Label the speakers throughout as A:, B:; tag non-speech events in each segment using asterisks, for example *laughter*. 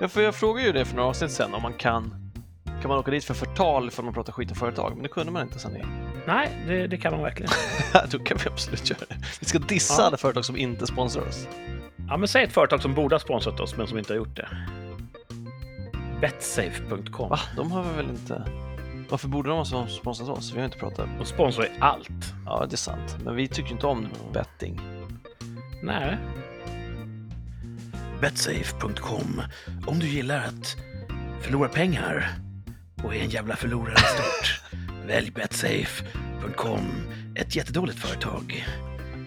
A: Ja, för jag frågade ju det för några avsnitt sedan om man kan kan man åka dit för förtal för man pratar skit om företag, men det kunde man inte sen
B: Nej, det, det kan man verkligen. *laughs*
A: Då kan vi absolut göra det. Vi ska dissa
B: Ja.
A: alla företag som inte sponsrar oss.
B: Ja, men säg ett företag som borde ha sponsrat oss, men som inte har gjort det. Betsafe.com.
A: Va? De har väl inte... Varför borde de ha sponsrat oss? Vi har inte pratat...
B: De sponsrar ju allt.
A: Ja, det är sant. Men vi tycker inte om betting.
B: Nej. Betsafe.com. Om du gillar att förlora pengar och är en jävla förlorare stort, *laughs* välj Betsafe.com. Ett jättedåligt företag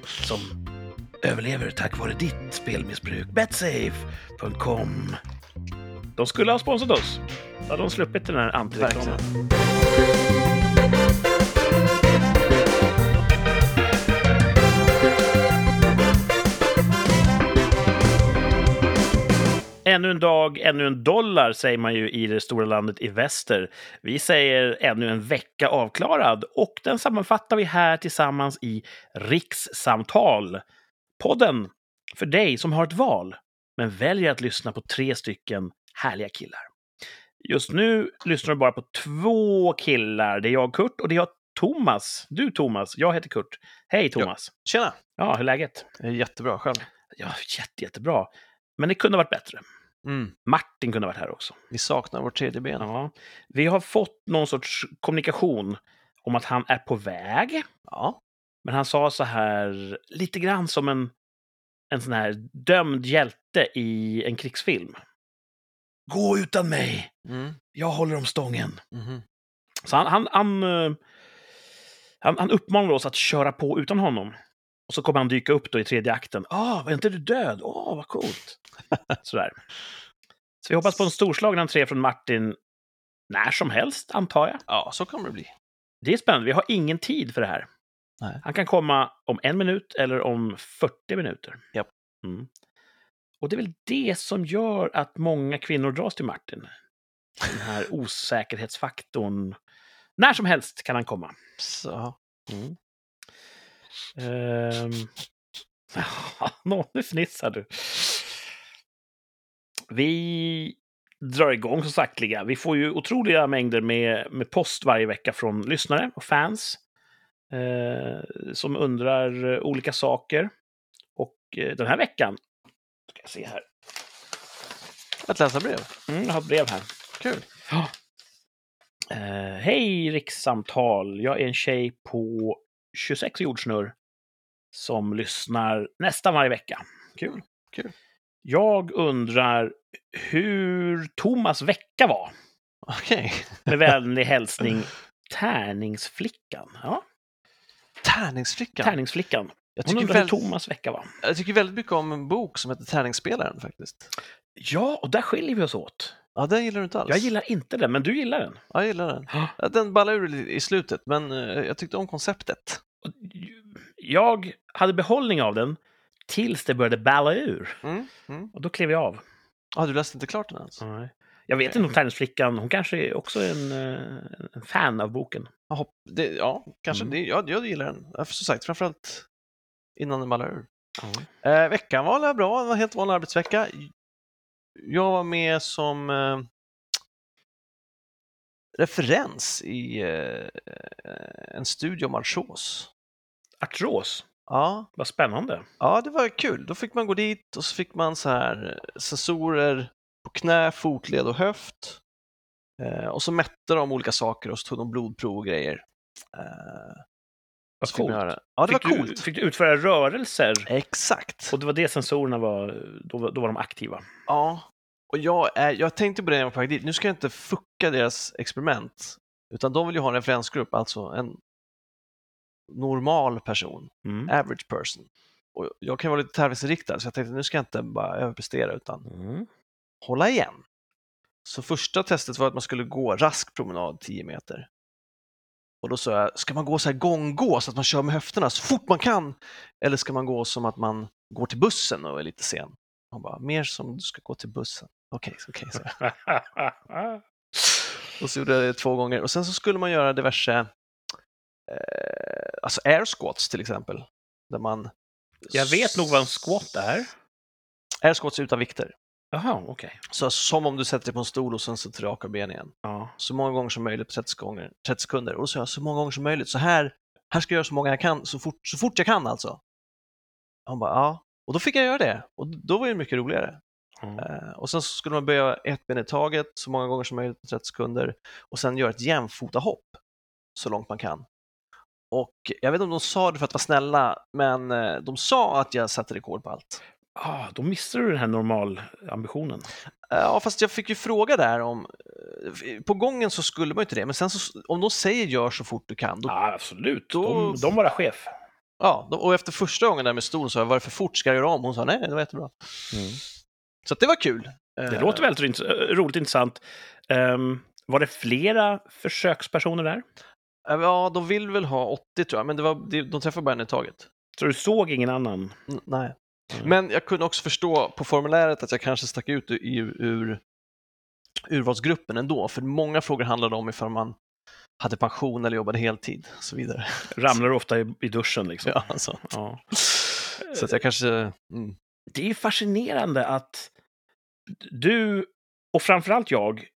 B: som överlever tack vare ditt spelmissbruk. Betsafe.com. De skulle ha sponsrat oss. Då hade de sluppit den här antireklamen. Ännu en dag, ännu en dollar, säger man ju i det stora landet i väster. Vi säger ännu en vecka avklarad och den sammanfattar vi här tillsammans i Rikssamtal. Podden för dig som har ett val, men väljer att lyssna på tre stycken härliga killar. Just nu lyssnar du bara på två killar. Det är jag, Kurt, och det är jag, Thomas. Du, Thomas. Jag heter Kurt. Hej, Thomas.
A: Tjena!
B: Ja, hur är läget?
A: Jättebra själv.
B: Ja, jätte, jättebra. Men det kunde ha varit bättre.
A: Mm.
B: Martin kunde ha varit här också.
A: Vi saknar vårt tredje ben.
B: Ja. Vi har fått någon sorts kommunikation om att han är på väg.
A: Ja.
B: Men han sa så här, lite grann som en, en sån här dömd hjälte i en krigsfilm. Gå utan mig!
A: Mm.
B: Jag håller om stången.
A: Mhm.
B: Så han, han, han, eh, han, han uppmanar oss att köra på utan honom. Och så kommer han dyka upp då i tredje akten. Ah, var inte du död? Åh, vad coolt! *laughs* Sådär. Så vi hoppas på en storslagen entré från Martin när som helst, antar jag.
A: Ja, så kommer det bli.
B: Det är spännande. Vi har ingen tid för det här.
A: Nej.
B: Han kan komma om en minut eller om 40 minuter.
A: Japp.
B: Mm. Och det är väl det som gör att många kvinnor dras till Martin. Den här *laughs* osäkerhetsfaktorn. När som helst kan han komma.
A: Så.
B: Mm. Ehm. *laughs* Nå, nu fnissar du. Vi drar igång så sakteliga. Vi får ju otroliga mängder med, med post varje vecka från lyssnare och fans eh, som undrar eh, olika saker. Och eh, den här veckan, ska jag se här,
A: Ett läsarbrev.
B: mm, jag har ett brev här.
A: Kul.
B: Ja. Eh, Hej rikssamtal! Jag är en tjej på 26 jordsnurr som lyssnar nästan varje vecka. Kul.
A: Kul.
B: Jag undrar hur Thomas vecka var.
A: Okej.
B: Med vänlig *laughs* hälsning Tärningsflickan. Ja,
A: Tärningsflickan.
B: Tärningsflickan.
A: Jag
B: Hon
A: tycker,
B: undrar hur
A: väldigt,
B: Thomas vecka var.
A: jag tycker väldigt mycket om en bok som heter Tärningsspelaren faktiskt.
B: Ja, och där skiljer vi oss åt.
A: Ja, den gillar du inte alls.
B: Jag gillar inte den, men du gillar den.
A: Ja, jag gillar den.
B: Ja.
A: Ja, Den ballar ur i slutet, men eh, jag tyckte om konceptet.
B: Jag hade behållning av den tills det började balla ur.
A: Mm. Mm.
B: Och då klev jag av.
A: Ah, du läste inte klart den ens?
B: Nej. Jag vet inte om Tärningsflickan, hon kanske är också en, eh, en fan av boken.
A: Jag det, ja, kanske.
B: Mm.
A: Det, ja, jag gillar den. Som sagt, framförallt innan den ballar ur. Eh, veckan var bra, det var en helt vanlig arbetsvecka. Jag var med som eh, referens i eh, en studie om artros.
B: Artros,
A: Ja,
B: vad spännande.
A: ja, det var kul. Då fick man gå dit och så fick man så här eh, sensorer på knä, fotled och höft. Eh, och så mätte de olika saker och så tog de blodprov och grejer. Eh,
B: Vad coolt.
A: göra- Ja, det
B: fick,
A: var
B: du,
A: coolt.
B: fick du utföra rörelser?
A: Exakt.
B: Och det var det sensorerna var, då, var- då var de aktiva.
A: Ja, och jag, är, jag tänkte på det när jag var på väg dit. Nu ska jag inte fucka deras experiment, utan de vill ju ha en referensgrupp, alltså en normal person,
B: Mm.
A: average person. Och jag kan vara lite tävlingsinriktad, så jag tänkte nu ska jag inte bara överprestera, utan
B: Mm.
A: hålla igen. Så första testet var att man skulle gå rask promenad 10 meter. Och då sa jag, ska man gå så här gånggå så att man kör med höfterna så fort man kan? Eller ska man gå som att man går till bussen och är lite sen? Han bara, mer som du ska gå till bussen. Okej, okej, så. *laughs* Och så gjorde jag det två gånger. Och sen så skulle man göra diverse, eh, alltså air squats till exempel. Där man...
B: Jag vet nog vad en squat är.
A: Air squats utan vikter.
B: Jaha, okej.
A: Så som om du sätter dig på en stol och sen sätter du raka ben igen.
B: Ja.
A: Så många gånger som möjligt på 30 sekunder. 30 sekunder. Och sa jag så många gånger som möjligt. Så här, här ska jag göra så många jag kan, så fort, så fort jag kan alltså. Han bara, ja. Och då fick jag göra det. Och då var det mycket roligare.
B: Ja.
A: Eh, och sen så skulle man böja ett ben i taget så många gånger som möjligt på 30 sekunder och sen göra ett jämfota hopp så långt man kan. Och jag vet inte om de sa det för att vara snälla, men eh, de sa att jag satte rekord på allt.
B: Ah, då missar du den här normalambitionen.
A: Eh, Ja, fast jag fick ju fråga där om... eh, På gången så skulle man ju inte det, men sen så, om de säger gör så fort du kan, då,
B: Ja, absolut.
A: då-
B: De, de var chef.
A: ja, och efter första gången där med stolen sa jag var det för fort, ska jag göra om? Hon sa nej, det var jättebra.
B: Mm.
A: Så det var kul.
B: Det låter väldigt roligt intressant. Ehm, var det flera försökspersoner där?
A: Eh, Ja, de vill väl ha 80 tror jag, men det var, de, de träffade bara en i taget.
B: Så du såg ingen annan?
A: N- nej.
B: Mm.
A: Men jag kunde också förstå på formuläret att jag kanske stack ut ur, ur urvalsgruppen ändå, för många frågor handlade om ifall man hade pension eller jobbade heltid och så vidare. *laughs*
B: Ramlar du ofta i, i duschen? Liksom?
A: Ja, *laughs* alltså.
B: Ja.
A: Så att jag kanske... Mm.
B: Det är fascinerande att du, och framförallt jag,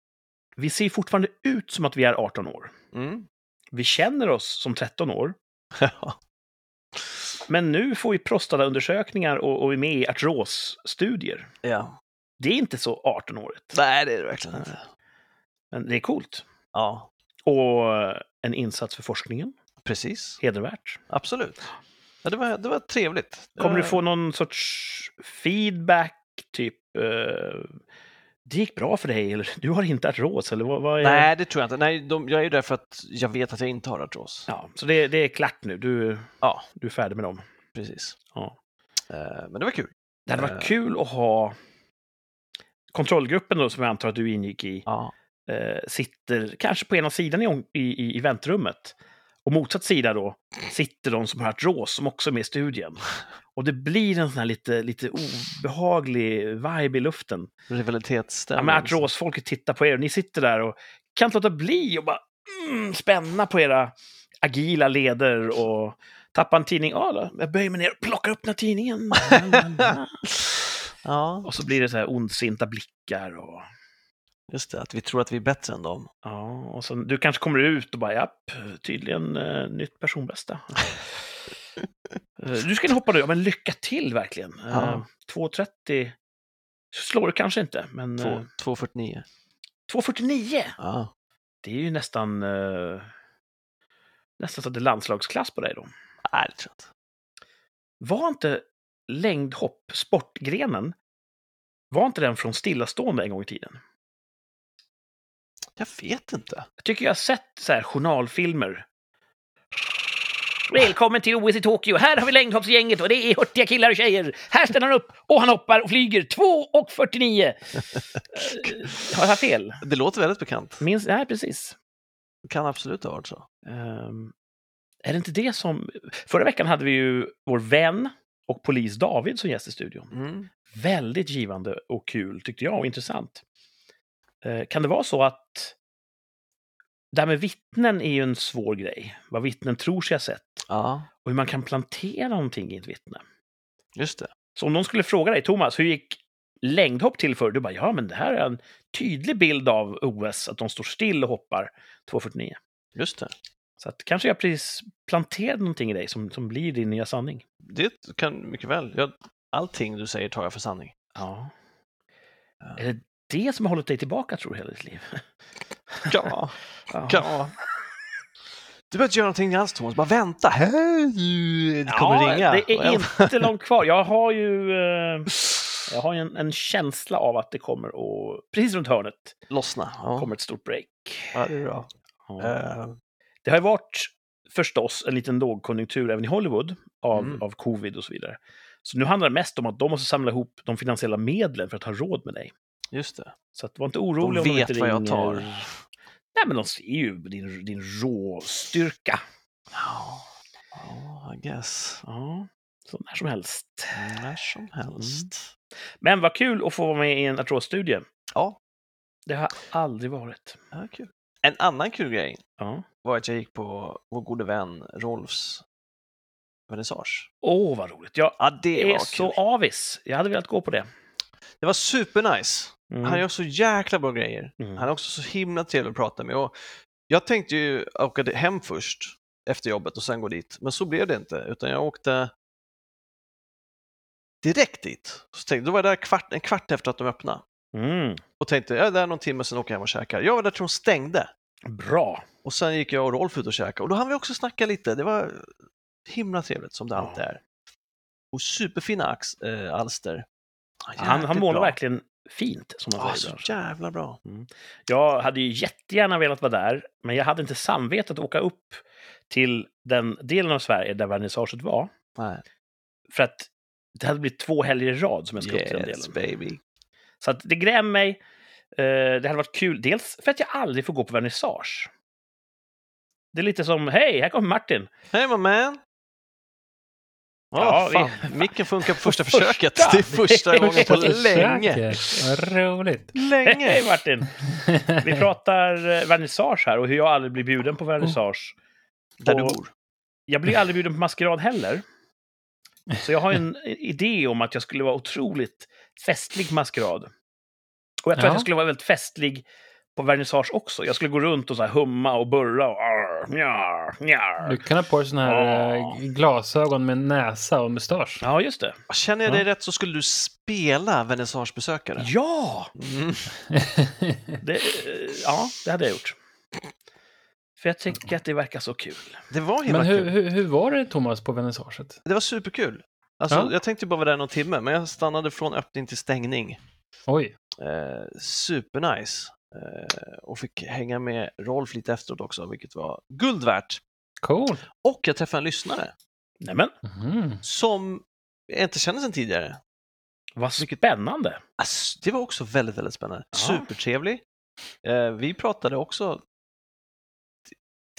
B: vi ser fortfarande ut som att vi är 18 år.
A: Mm.
B: Vi känner oss som 13 år, *laughs* men nu får vi prostataundersökningar och, och är med i artros-studier.
A: ja.
B: Det är inte så 18-årigt,
A: Nej, det är det verkligen inte.
B: men det är coolt.
A: Ja,
B: Och en insats för forskningen,
A: precis.
B: hedervärt.
A: Absolut. Ja, det, var, det var trevligt.
B: Kommer du få någon sorts feedback, typ eh, det gick bra för dig, eller du har inte artros, eller vad, vad är
A: Nej, det tror jag inte. Nej, de, jag är ju där för att jag vet att jag inte har artros.
B: Ja, så det, det är klart nu, du,
A: Ja.
B: du är färdig med dem.
A: Precis.
B: Ja.
A: Eh, men det var kul.
B: Det hade varit
A: Eh.
B: kul att ha kontrollgruppen då, som jag antar att du ingick i,
A: Ja.
B: eh, sitter kanske på ena sidan i, i, i väntrummet. Och motsatt sida då sitter de som har artros som också är med i studien. *laughs* Och det blir en sån här lite, lite obehaglig vibe i luften. Ja,
A: Rivalitetsstämning.
B: men artrosfolket tittar på er och ni sitter där och kan inte låta bli och bara mm, spänna på era agila leder och tappa en tidning. Ja, då, jag böjer mig ner och plockar upp den här tidningen. *laughs*
A: Ja,
B: och så blir det så här ondsinta blickar och
A: just det. Att vi tror att vi är bättre än dem.
B: Ja, och sen, du kanske kommer ut och bara, japp, tydligen eh, nytt personbästa. *laughs* Eh, du ska hoppa nu, ja, men lycka till verkligen. Eh,
A: Ja.
B: 2.30 slår du kanske inte, men
A: Två-
B: eh,
A: 2,49.
B: 2.49,
A: Ja.
B: det är ju nästan, eh, nästan så att det är landslagsklass på dig då.
A: Nej, det tror jag inte.
B: Var inte längdhopp, sportgrenen, var inte den från stillastående en gång i tiden?
A: Jag vet inte.
B: Jag tycker jag har sett så här journalfilmer. Välkommen till OS i Tokyo. Här har vi längdhoppsgänget och det är hurtiga killar och tjejer. Här ställer han upp och han hoppar och flyger 2.49. Eh, har jag fel?
A: Det låter väldigt bekant.
B: Minns... Nej, precis.
A: Det kan absolut ha varit så.
B: Ehm, är det inte det som... Förra veckan hade vi ju vår vän och polis David som gäst i studion.
A: Mm.
B: Väldigt givande och kul tyckte jag och intressant. Eh, kan det vara så att det här med vittnen är ju en svår grej. Vad vittnen tror sig ha sett
A: Ja,
B: och hur man kan plantera någonting i ett vittne.
A: just det.
B: Så om någon skulle fråga dig, Thomas, hur gick längdhopp till för? Du bara, ja, men det här är en tydlig bild av OS, att de står still och hoppar 2.49.
A: Just det.
B: Så att kanske jag precis planterade någonting i dig som, som blir din nya sanning.
A: Det kan mycket väl. Jag, allting du säger tar jag för sanning.
B: Ja.
A: Ja.
B: Är det det som har hållit dig tillbaka, tror du, hela ditt liv? *laughs*
A: Ja,
B: Ja.
A: Du behöver inte göra någonting alls Thomas, bara vänta. Det kommer
B: ja,
A: ringa.
B: Det är inte långt kvar. Jag har ju eh, jag har en, en känsla av att det kommer att, precis runt hörnet,
A: Lossna. Ja.
B: kommer ett stort break.
A: ja, det är bra.
B: Ja.
A: Eh,
B: Det har ju varit förstås en liten lågkonjunktur även i Hollywood av,
A: Mm.
B: av covid och så vidare. Så nu handlar det mest om att de måste samla ihop de finansiella medlen för att ha råd med dig.
A: just det.
B: Så att var inte orolig
A: De
B: om de
A: vet
B: inte
A: vad jag tar.
B: Nej, men de ser ju din, din råstyrka.
A: Ja, ja, I guess.
B: Ja, så när som helst.
A: När som helst.
B: Men vad kul att få vara med i en artrosstudie.
A: Ja,
B: Det har aldrig varit.
A: ja, kul. En annan kul grej
B: Ja.
A: var att jag gick på vår gode vän Rolfs vernissage.
B: Åh, vad roligt. Jag
A: Ja, det
B: är så avis. Jag hade velat gå på det.
A: Det var supernice.
B: Mm.
A: Han gör så jäkla bra grejer.
B: Mm.
A: Han är också så himla trevlig att prata med. Och jag tänkte ju åka hem först efter jobbet och sen gå dit, men så blev det inte, utan jag åkte direkt dit. Så tänkte, då var jag där kvart, en kvart efter att de öppnade
B: Mm.
A: och tänkte, jag är där någon timme, sen åker jag hem och käkar. Jag var där till de stängde
B: Bra.
A: och sen gick jag och Rolf ut och käkade och då hann vi också snacka lite. Det var himla trevligt som det alltid är. Och superfina ax, äh, alster. Ja,
B: Han, han målar verkligen fint, som man
A: Ja,
B: säger.
A: så jävla bra.
B: Jag hade ju jättegärna velat vara där, men jag hade inte samvete att åka upp till den delen av Sverige där vernissaget var.
A: Nej.
B: För att det hade blivit två helger i rad som jag skulle upp till den
A: Yes,
B: delen.
A: baby.
B: Så att det grämer mig. Eh, Det hade varit kul, dels för att jag aldrig får gå på vernissage. Det är lite som, hej, här kommer Martin.
A: Hej my man! Ja,
B: Ja, vi-.
A: Micken funkar på första
B: Första!
A: försöket. Det är första gången på länge.
C: Vad roligt.
B: Hej
A: Länge!
B: Martin! Vi *laughs* pratar eh, vernissage här och hur jag aldrig blir bjuden på vernissage.
A: Där du
B: och-
A: bor.
B: Jag blir aldrig bjuden på maskerad heller. Så jag har ju en *laughs* idé om att jag skulle vara otroligt festlig maskerad. Och jag tror
C: Ja.
B: att jag skulle vara väldigt festlig på vernissage också. Jag skulle gå runt och så här humma och burra och arr, njar, njar.
C: Du kan ha på dig såna här eh, glasögon med näsa och mustasch.
B: Ja, just det.
A: Känner jag dig
C: Ja.
A: rätt så skulle du spela vernissagebesökare?
B: Ja!
A: Mm. *laughs*
B: Det, ja, det hade jag gjort. För jag tycker att det verkar så kul.
A: Det var himla
C: Men hur,
A: kul.
C: hur, hur var det Thomas på vernissaget?
A: Det var superkul. Alltså,
C: Ja.
A: Jag tänkte bara vara där någon timme, men jag stannade från öppning till stängning.
C: Oj.
A: Eh, supernice. Eh, och fick hänga med Rolf lite efteråt också, vilket var guld värt.
C: Cool.
A: Och jag träffade en lyssnare
B: Nämen,
C: Mm.
A: som jag inte kände sedan tidigare.
B: vad spännande.
A: Alltså, det var också väldigt, väldigt spännande.
B: Ja.
A: Supertrevlig. Eh, vi pratade också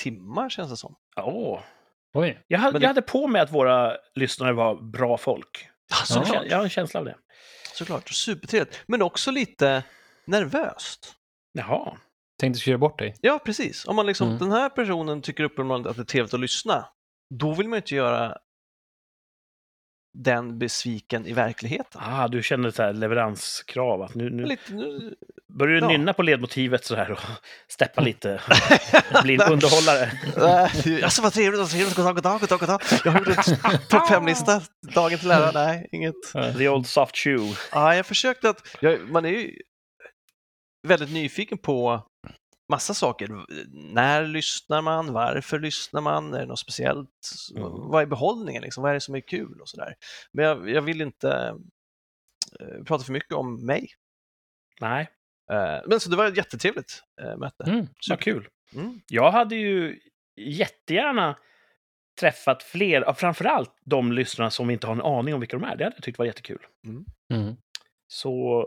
A: timmar känns det som.
B: Åh.
C: Oj.
B: Jag, hade,
A: det-
B: jag hade på mig att våra lyssnare var bra folk.
A: Ja,
B: Jag,
A: såklart.
B: känner- jag har en känsla av det.
A: såklart. Supertrevligt. Men också lite nervöst.
B: Jaha.
C: Tänkte köra bort dig.
A: Ja, precis. Om man liksom,
C: Mm.
A: den här personen tycker uppenbarligen att det är trevligt att lyssna, då vill man ju inte göra den besviken i verkligen.
B: Ah, du känner så här leveranskrav. Att nu, nu
A: Lite, nu...
B: börjar du
A: ja.
B: nynna på ledmotivet så här och *laughs* steppa lite. *laughs* Bli en underhållare.
A: Alltså vad trevligt, vad trevligt, goddag, goddag, goddag, goddag. Jag har gjort en *laughs* topp fem-lista dagen till ära. Nej, inget.
B: The old soft shoe.
A: Ja, jag försökte att, jag, man är ju väldigt nyfiken på massa saker. När lyssnar man? Varför lyssnar man? Är det något speciellt?
C: Mm.
A: Vad är behållningen? Liksom? Vad är det som är kul? och sådär. Men jag, jag vill inte eh, prata för mycket om mig.
B: Nej,
A: Eh, men så det var ett jättetrevligt eh, möte.
C: Mm.
B: vad kul.
A: Mm.
B: Jag hade ju jättegärna träffat fler, framförallt de lyssnarna som inte har en aning om vilka de är. Det hade jag tyckt var jättekul.
C: Mm.
B: Så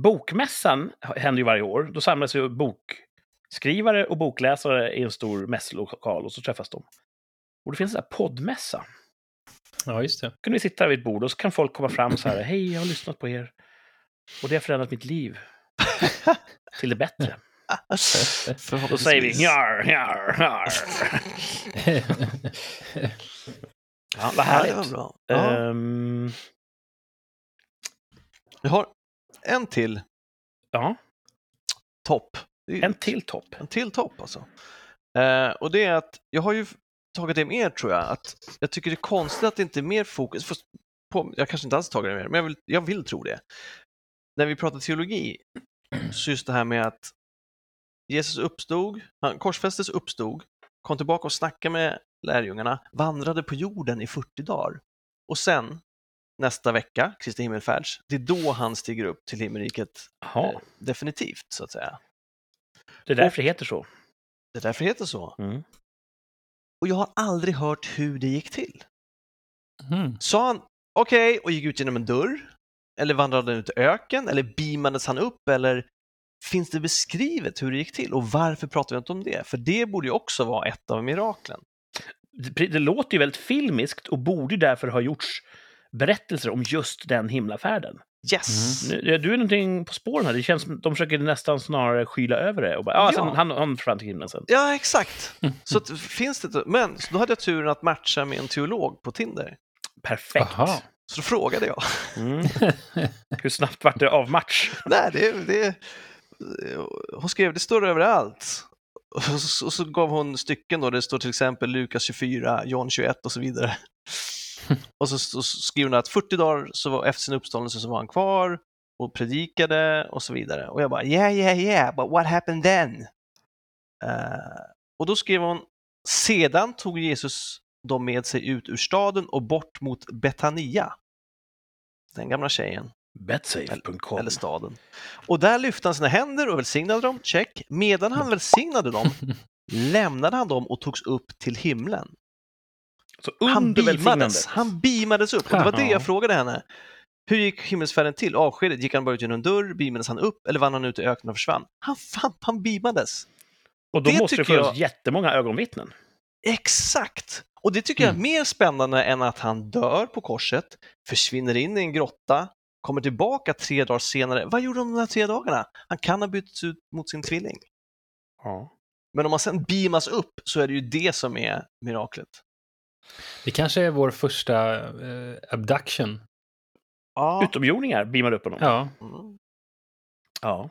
B: Bokmässan händer ju varje år. Då samlas ju bokskrivare och bokläsare i en stor mässlokal och så träffas de. Och det finns en sån här poddmässa.
C: Ja, just det.
B: Då kunde vi sitta vid ett bord och så kan folk komma fram så här. Hej, jag har lyssnat på er. Och det har förändrat mitt liv. *laughs* Till det bättre. *laughs* Då säger vi njar, njar, njar. *laughs* Ja, vad
A: Ja,
B: härligt.
A: det var bra. Ja.
B: Ehm,
A: Vi har en till
B: ja,
A: topp.
B: En till topp.
A: En till topp alltså. Eh, och det är att, jag har ju tagit det med er tror jag, att jag tycker det är konstigt att det inte är mer fokus, på, jag kanske inte alls tagit det med men jag vill, jag vill tro det. När vi pratar teologi, så just det här med att Jesus uppstod, han korsfästes uppstod, kom tillbaka och snackade med lärjungarna, vandrade på jorden i 40 dagar och sen nästa vecka, Kristi himmelfärds, det är då han stiger upp till himmelriket eh, definitivt så att säga.
B: det är därför det heter så.
A: Det är därför det heter så.
B: Mm.
A: Och jag har aldrig hört hur det gick till.
C: Mm.
A: Sa han okej och gick ut genom en dörr? Eller vandrade han ut i öken? Eller beamades han upp? Eller finns det beskrivet hur det gick till? Och varför pratar vi inte om det? För det borde ju också vara ett av miraklen.
B: Det, det låter ju väldigt filmiskt och borde ju därför ha gjorts berättelser om just den himlafärden.
A: Yes!
B: Nu, du är någonting på spåren här. Det känns som de försöker nästan snarare skyla över det. Och bara, ja,
A: Ja.
B: Sen, han, han försvann till himlen sen.
A: Ja, exakt. Så att, finns det Men så då hade jag turen att matcha med en teolog på Tinder.
B: Perfekt.
C: Aha.
A: Så då frågade jag.
B: Mm. *laughs* Hur snabbt vart det av match?
A: Nej, det, det, hon skrev det står överallt. Och så, och så gav hon stycken då, det står till exempel Lukas 24, John 21 och så vidare. *laughs* och så, så skriver hon att 40 dagar så var, efter sin uppståndelse så var han kvar och predikade och så vidare. Och jag bara yeah, yeah, yeah, but what happened then? Uh, och då skrev hon sedan tog Jesus dem med sig ut ur staden och bort mot Betania. Den gamla tjejen.
B: Betsafe.com.
A: Eller staden. Och där lyfte han sina händer och välsignade dem, check. Medan han *laughs* välsignade dem lämnade han dem och togs upp till himlen.
B: Så
A: Han beamades, han beamades upp. Och det var det
C: Ja.
A: jag frågade henne. Hur gick himmelsfärden till? Avskedet? Gick han bara ut genom en dörr? Beamades han upp? Eller vann han ut i öknen och försvann? Han, fan, han beamades.
B: Och då
A: det
B: måste det finnas
A: jag-
B: jättemånga ögonvittnen.
A: Exakt! Och det tycker jag är
C: Mm.
A: mer spännande än att han dör på korset, försvinner in i en grotta, kommer tillbaka tre dagar senare. Vad gjorde han de här tre dagarna? Han kan ha bytts ut mot sin tvilling.
B: Ja.
A: Men om man sen beamas upp så är det ju det som är miraklet.
C: Det kanske är vår första eh, abduction.
A: Ja.
B: Utomjordingar beamar upp honom.
C: Ja.
A: Mm.
B: Ja.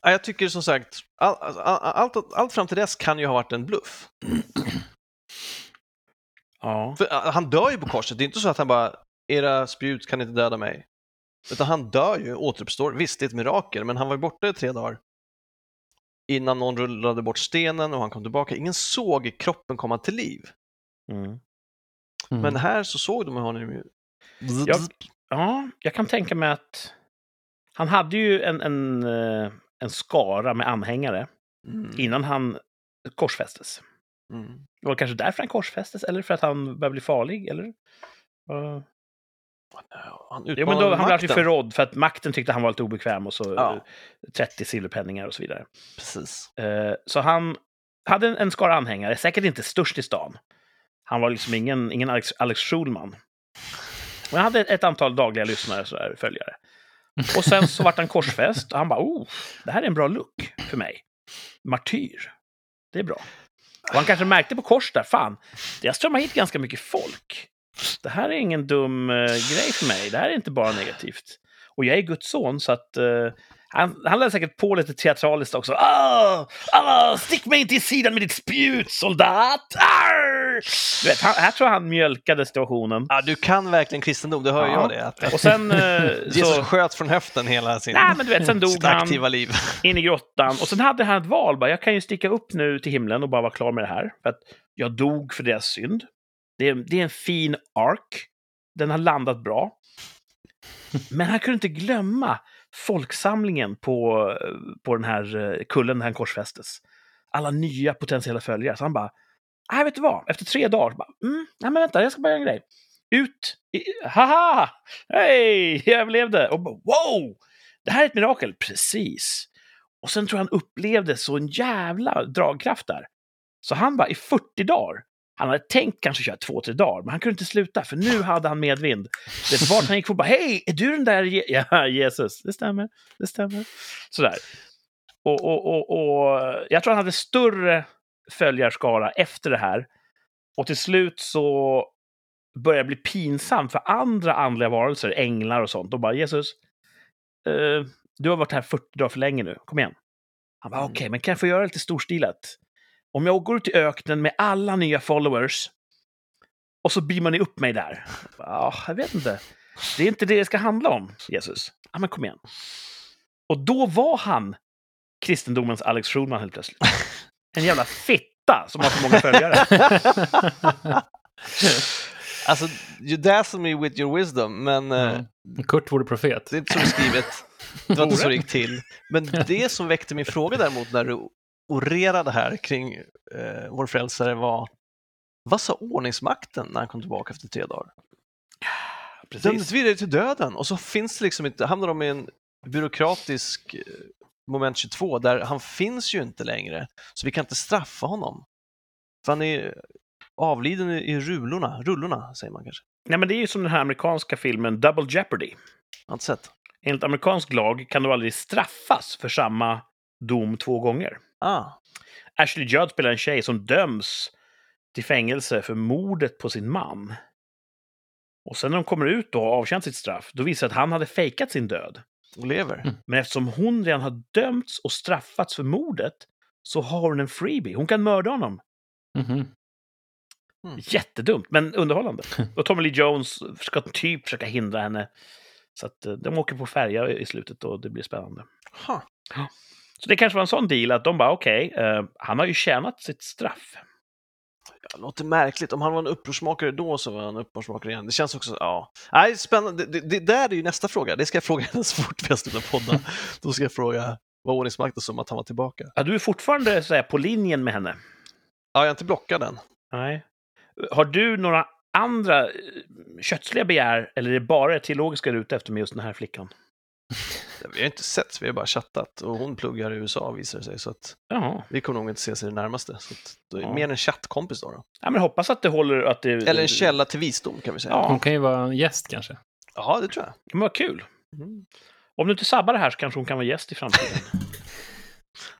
A: Ja, Jag tycker som sagt, all, all, allt, allt fram till dess kan ju ha varit en bluff.
B: ja.
A: För han dör ju på korset, det är inte så att han bara, era spjut kan inte döda mig. Utan han dör ju, återuppstår. Visst, det är ett mirakel, men han var ju borta i tre dagar. Innan någon rullade bort stenen och han kom tillbaka. Ingen såg kroppen komma till liv.
B: Mm.
C: Mm.
A: Men här så såg de honom ju.
B: Jag, ja, jag kan tänka mig att han hade ju en, en, eh, en skara med anhängare
A: Mm.
B: innan han korsfästes.
A: Mm.
B: Det var kanske därför han korsfästes, eller för att han började bli farlig, eller? Uh,
A: Han
B: jo, men då, han blev
A: makten.
B: förrådd för att makten tyckte han var lite obekväm och så
A: Ja.
B: eh, 30 silverpenningar och så vidare.
A: Precis.
B: Eh, så han hade en, en skara anhängare, säkert inte störst i stan. Han var liksom ingen, ingen Alex, Alex Schulman. Men han hade ett, ett antal dagliga lyssnare, så följare. Och sen så vart han korsfäst och han bara, oh, det här är en bra look för mig. Martyr. Det är bra. Och han kanske märkte på kors där, fan, det har strömmat hit ganska mycket folk. Det här är ingen dum uh, grej för mig. Det här är inte bara negativt. Och jag är Guds son, så att uh, han, han lade säkert på lite teatraliskt också. Ah, ah, stick mig inte i sidan med ditt spjut, soldat! Arr! Du vet, han, här tror jag han mjölkade situationen.
A: Ja, du kan verkligen kristendom, det hör
B: Ja.
A: jag det. Att,
B: Och sen eh, *laughs*
A: Jesus
B: så...
A: sköt från höften hela sin,
B: Nej, men du vet, sen dog
A: sitt
B: han
A: aktiva liv. *laughs*
B: in i grottan. Och sen hade han ett val. Bara, jag kan ju sticka upp nu till himlen och bara vara klar med det här. För att jag dog för deras synd. Det är, det är en fin ark. Den har landat bra. Men han kunde inte glömma folksamlingen på, på den här eh, kullen där han korsfästes. Alla nya potentiella följare. Så han bara, nej vet du vad, efter tre dagar, bara, mm, nej men vänta, jag ska bara göra en grej. Ut, i, haha, hej, jag överlevde. Och bara, wow, det här är ett mirakel. Precis. Och sen tror jag han upplevde så en jävla dragkraft där. Så han var i 40 dagar. Han hade tänkt kanske köra två, tre dagar, men han kunde inte sluta, för nu hade han medvind. Det var vart han gick på bara, hej, är du den där Je *laughs* ja, Jesus? Det stämmer, det stämmer. Sådär. Och, och, och, och jag tror han hade större följarskara efter det här. Och till slut så började det bli pinsamt för andra andliga varelser, änglar och sånt. De bara, Jesus, eh, du har varit här 40 dagar för länge nu, kom igen. Han bara,
A: Mm.
B: okej, men kan jag få göra lite storstilat? Om jag går ut i öknen med alla nya followers och så beamar ni upp mig där. Ja, jag vet inte. Det är inte det det ska handla om, Jesus. Ja, men kom igen. Och då var han kristendomens Alex Schulman helt plötsligt. *laughs* En jävla fitta som har så många följare. *laughs*
A: alltså, you dazzle me with your wisdom, men eh,
C: Ja. Kurt vore profet.
A: det är inte så det är skrivet. Det var inte så det gick till. Men *laughs* det som väckte min fråga däremot när du orerade här kring eh, vår frälsare var vad sa ordningsmakten när han kom tillbaka efter tre dagar? Dömdes
B: Precis.
A: vidare till döden och så finns det liksom inte, hamnar de i en byråkratisk eh, moment 22 där han finns ju inte längre, så vi kan inte straffa honom. För han är avliden i, rulorna, rullorna säger man kanske.
B: Nej, men det är ju som den här amerikanska filmen Double Jeopardy.
A: Jag har inte sett.
B: Enligt amerikansk lag kan du aldrig straffas för samma dom två gånger.
A: Ah,
B: Ashley Judd spelar en tjej som döms till fängelse för mordet på sin man. Och sen när de kommer ut då och avtjänat sitt straff, då visar det att han hade fejkat sin död.
A: Och lever.
C: Mm.
B: Men eftersom hon redan har dömts och straffats för mordet så har hon en freebie. Hon kan mörda honom.
C: Mhm.
B: Jättedumt, men underhållande. *laughs* Och Tommy Lee Jones ska typ försöka hindra henne. Så att eh, de åker på färja i slutet och det blir spännande.
A: Ha.
B: Så det kanske var en sån deal att de bara okej, eh, han har ju tjänat sitt straff.
A: Ja, låter märkligt. Om han var en upprorsmakare då så var han upprorsmakare igen. Det känns också, ja. Nej, spännande. Det, det, där är ju nästa fråga. Det ska jag fråga henne *laughs* så fort vi har slutat podda. Då ska jag fråga vad ordningsmakten som att han var tillbaka.
B: Ja, du är fortfarande så här, på linjen med henne.
A: Ja, jag är inte blockad än.
B: Nej. Har du några andra eh, kötsliga begär, eller är det bara det teologiska du är ute efter med just den här flickan? *laughs*
A: Vi har inte sett, vi har bara chattat och hon pluggar i USA visar det sig. Så att
B: Jaha.
A: vi kommer nog inte ses i det närmaste. Så att, då är
B: Ja.
A: mer en chattkompis då, då.
B: Ja, men hoppas att det håller... Att det,
A: Eller en källa till visdom kan vi säga.
B: Ja.
C: Hon kan ju vara en gäst kanske.
A: Ja, det tror jag.
B: Men vad kul.
A: Mm.
B: Om du inte sabbar det här så kanske hon kan vara gäst i framtiden. *laughs*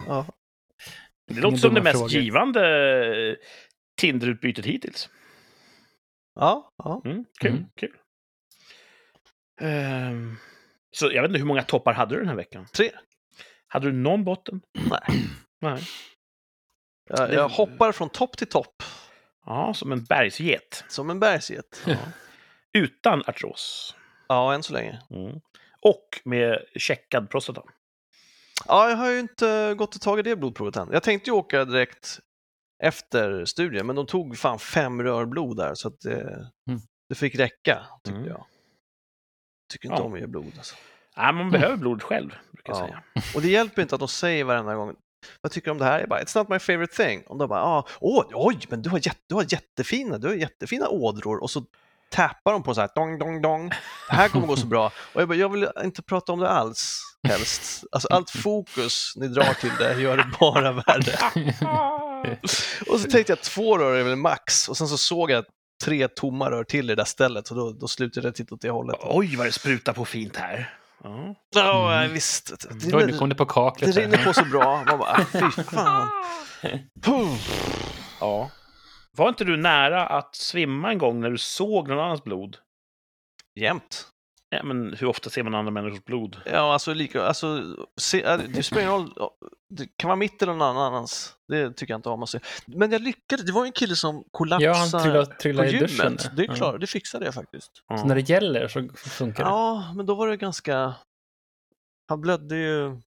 A: Ja.
B: Det låter som det mest
C: frågor.
B: givande eh, Tinder-utbytet hittills.
A: Ja, ja.
B: Mm, kul,
C: Mm.
B: kul. Ehm, så jag vet inte hur många toppar hade du den här veckan?
A: Tre.
B: Hade du någon botten?
A: Nej. *clears throat*
B: Nej.
A: Jag, jag hoppar från topp till topp
B: Ja, som en bergsget.
A: som en bergsget. Ja.
B: Utan artros.
A: ja, än så länge.
B: Mm. Och med checkad prostata.
A: Ja, jag har ju inte gått och tagit det blodprovet än. Jag tänkte ju åka direkt efter studien, men de tog fan fem rör blod där så att det, det fick räcka, tyckte
B: Mm.
A: jag. Tycker inte
B: Ja.
A: om att ge blod. Alltså.
B: Nej, man behöver blod själv, brukar jag
A: Ja.
B: säga.
A: Och det hjälper inte att de säger varenda gång vad tycker du om det här? Jag bara, it's not my favorite thing. Och de bara, ah, åh, oj, men du har, jätte, du har jättefina, du har jättefina ådror. Och så tappar de på så här, dong, dong, dong. Det här kommer gå så bra. Och jag bara, jag vill inte prata om det alls, helst. Alltså allt fokus ni drar till det gör det bara värre. *laughs* Och så tänkte jag två rör är väl max. Och sen så såg jag tre tomma rör till i det där stället. Så då, då slutade jag titta åt det hållet.
B: Oj, vad det sprutar på fint här. Ja.
A: Ja,
C: Mm.
A: visst. Det,
C: Oj, nu kom det på
A: det
C: kaklet. här.
A: rinner på så bra. Man bara, ah, fy *laughs* fan.
B: Ja. Var inte du nära att svimma en gång när du såg någon annans blod?
A: Jämt.
B: Ja, men hur ofta ser man andra människors blod?
A: Ja, alltså, lika, alltså se, det spelar ingen roll. Ja, Det kan vara mitt eller någon annans. Det tycker jag inte om att se. Men jag lyckades. Det var ju en kille som kollapsade
C: Ja, han trillade,
A: på
C: trillade i duschen.
A: gymmet. Det är
C: Ja.
A: klart, det fixade jag faktiskt.
B: Ja.
C: Så när det gäller så funkar det.
A: Ja, men då var det ganska... Han blödde ju...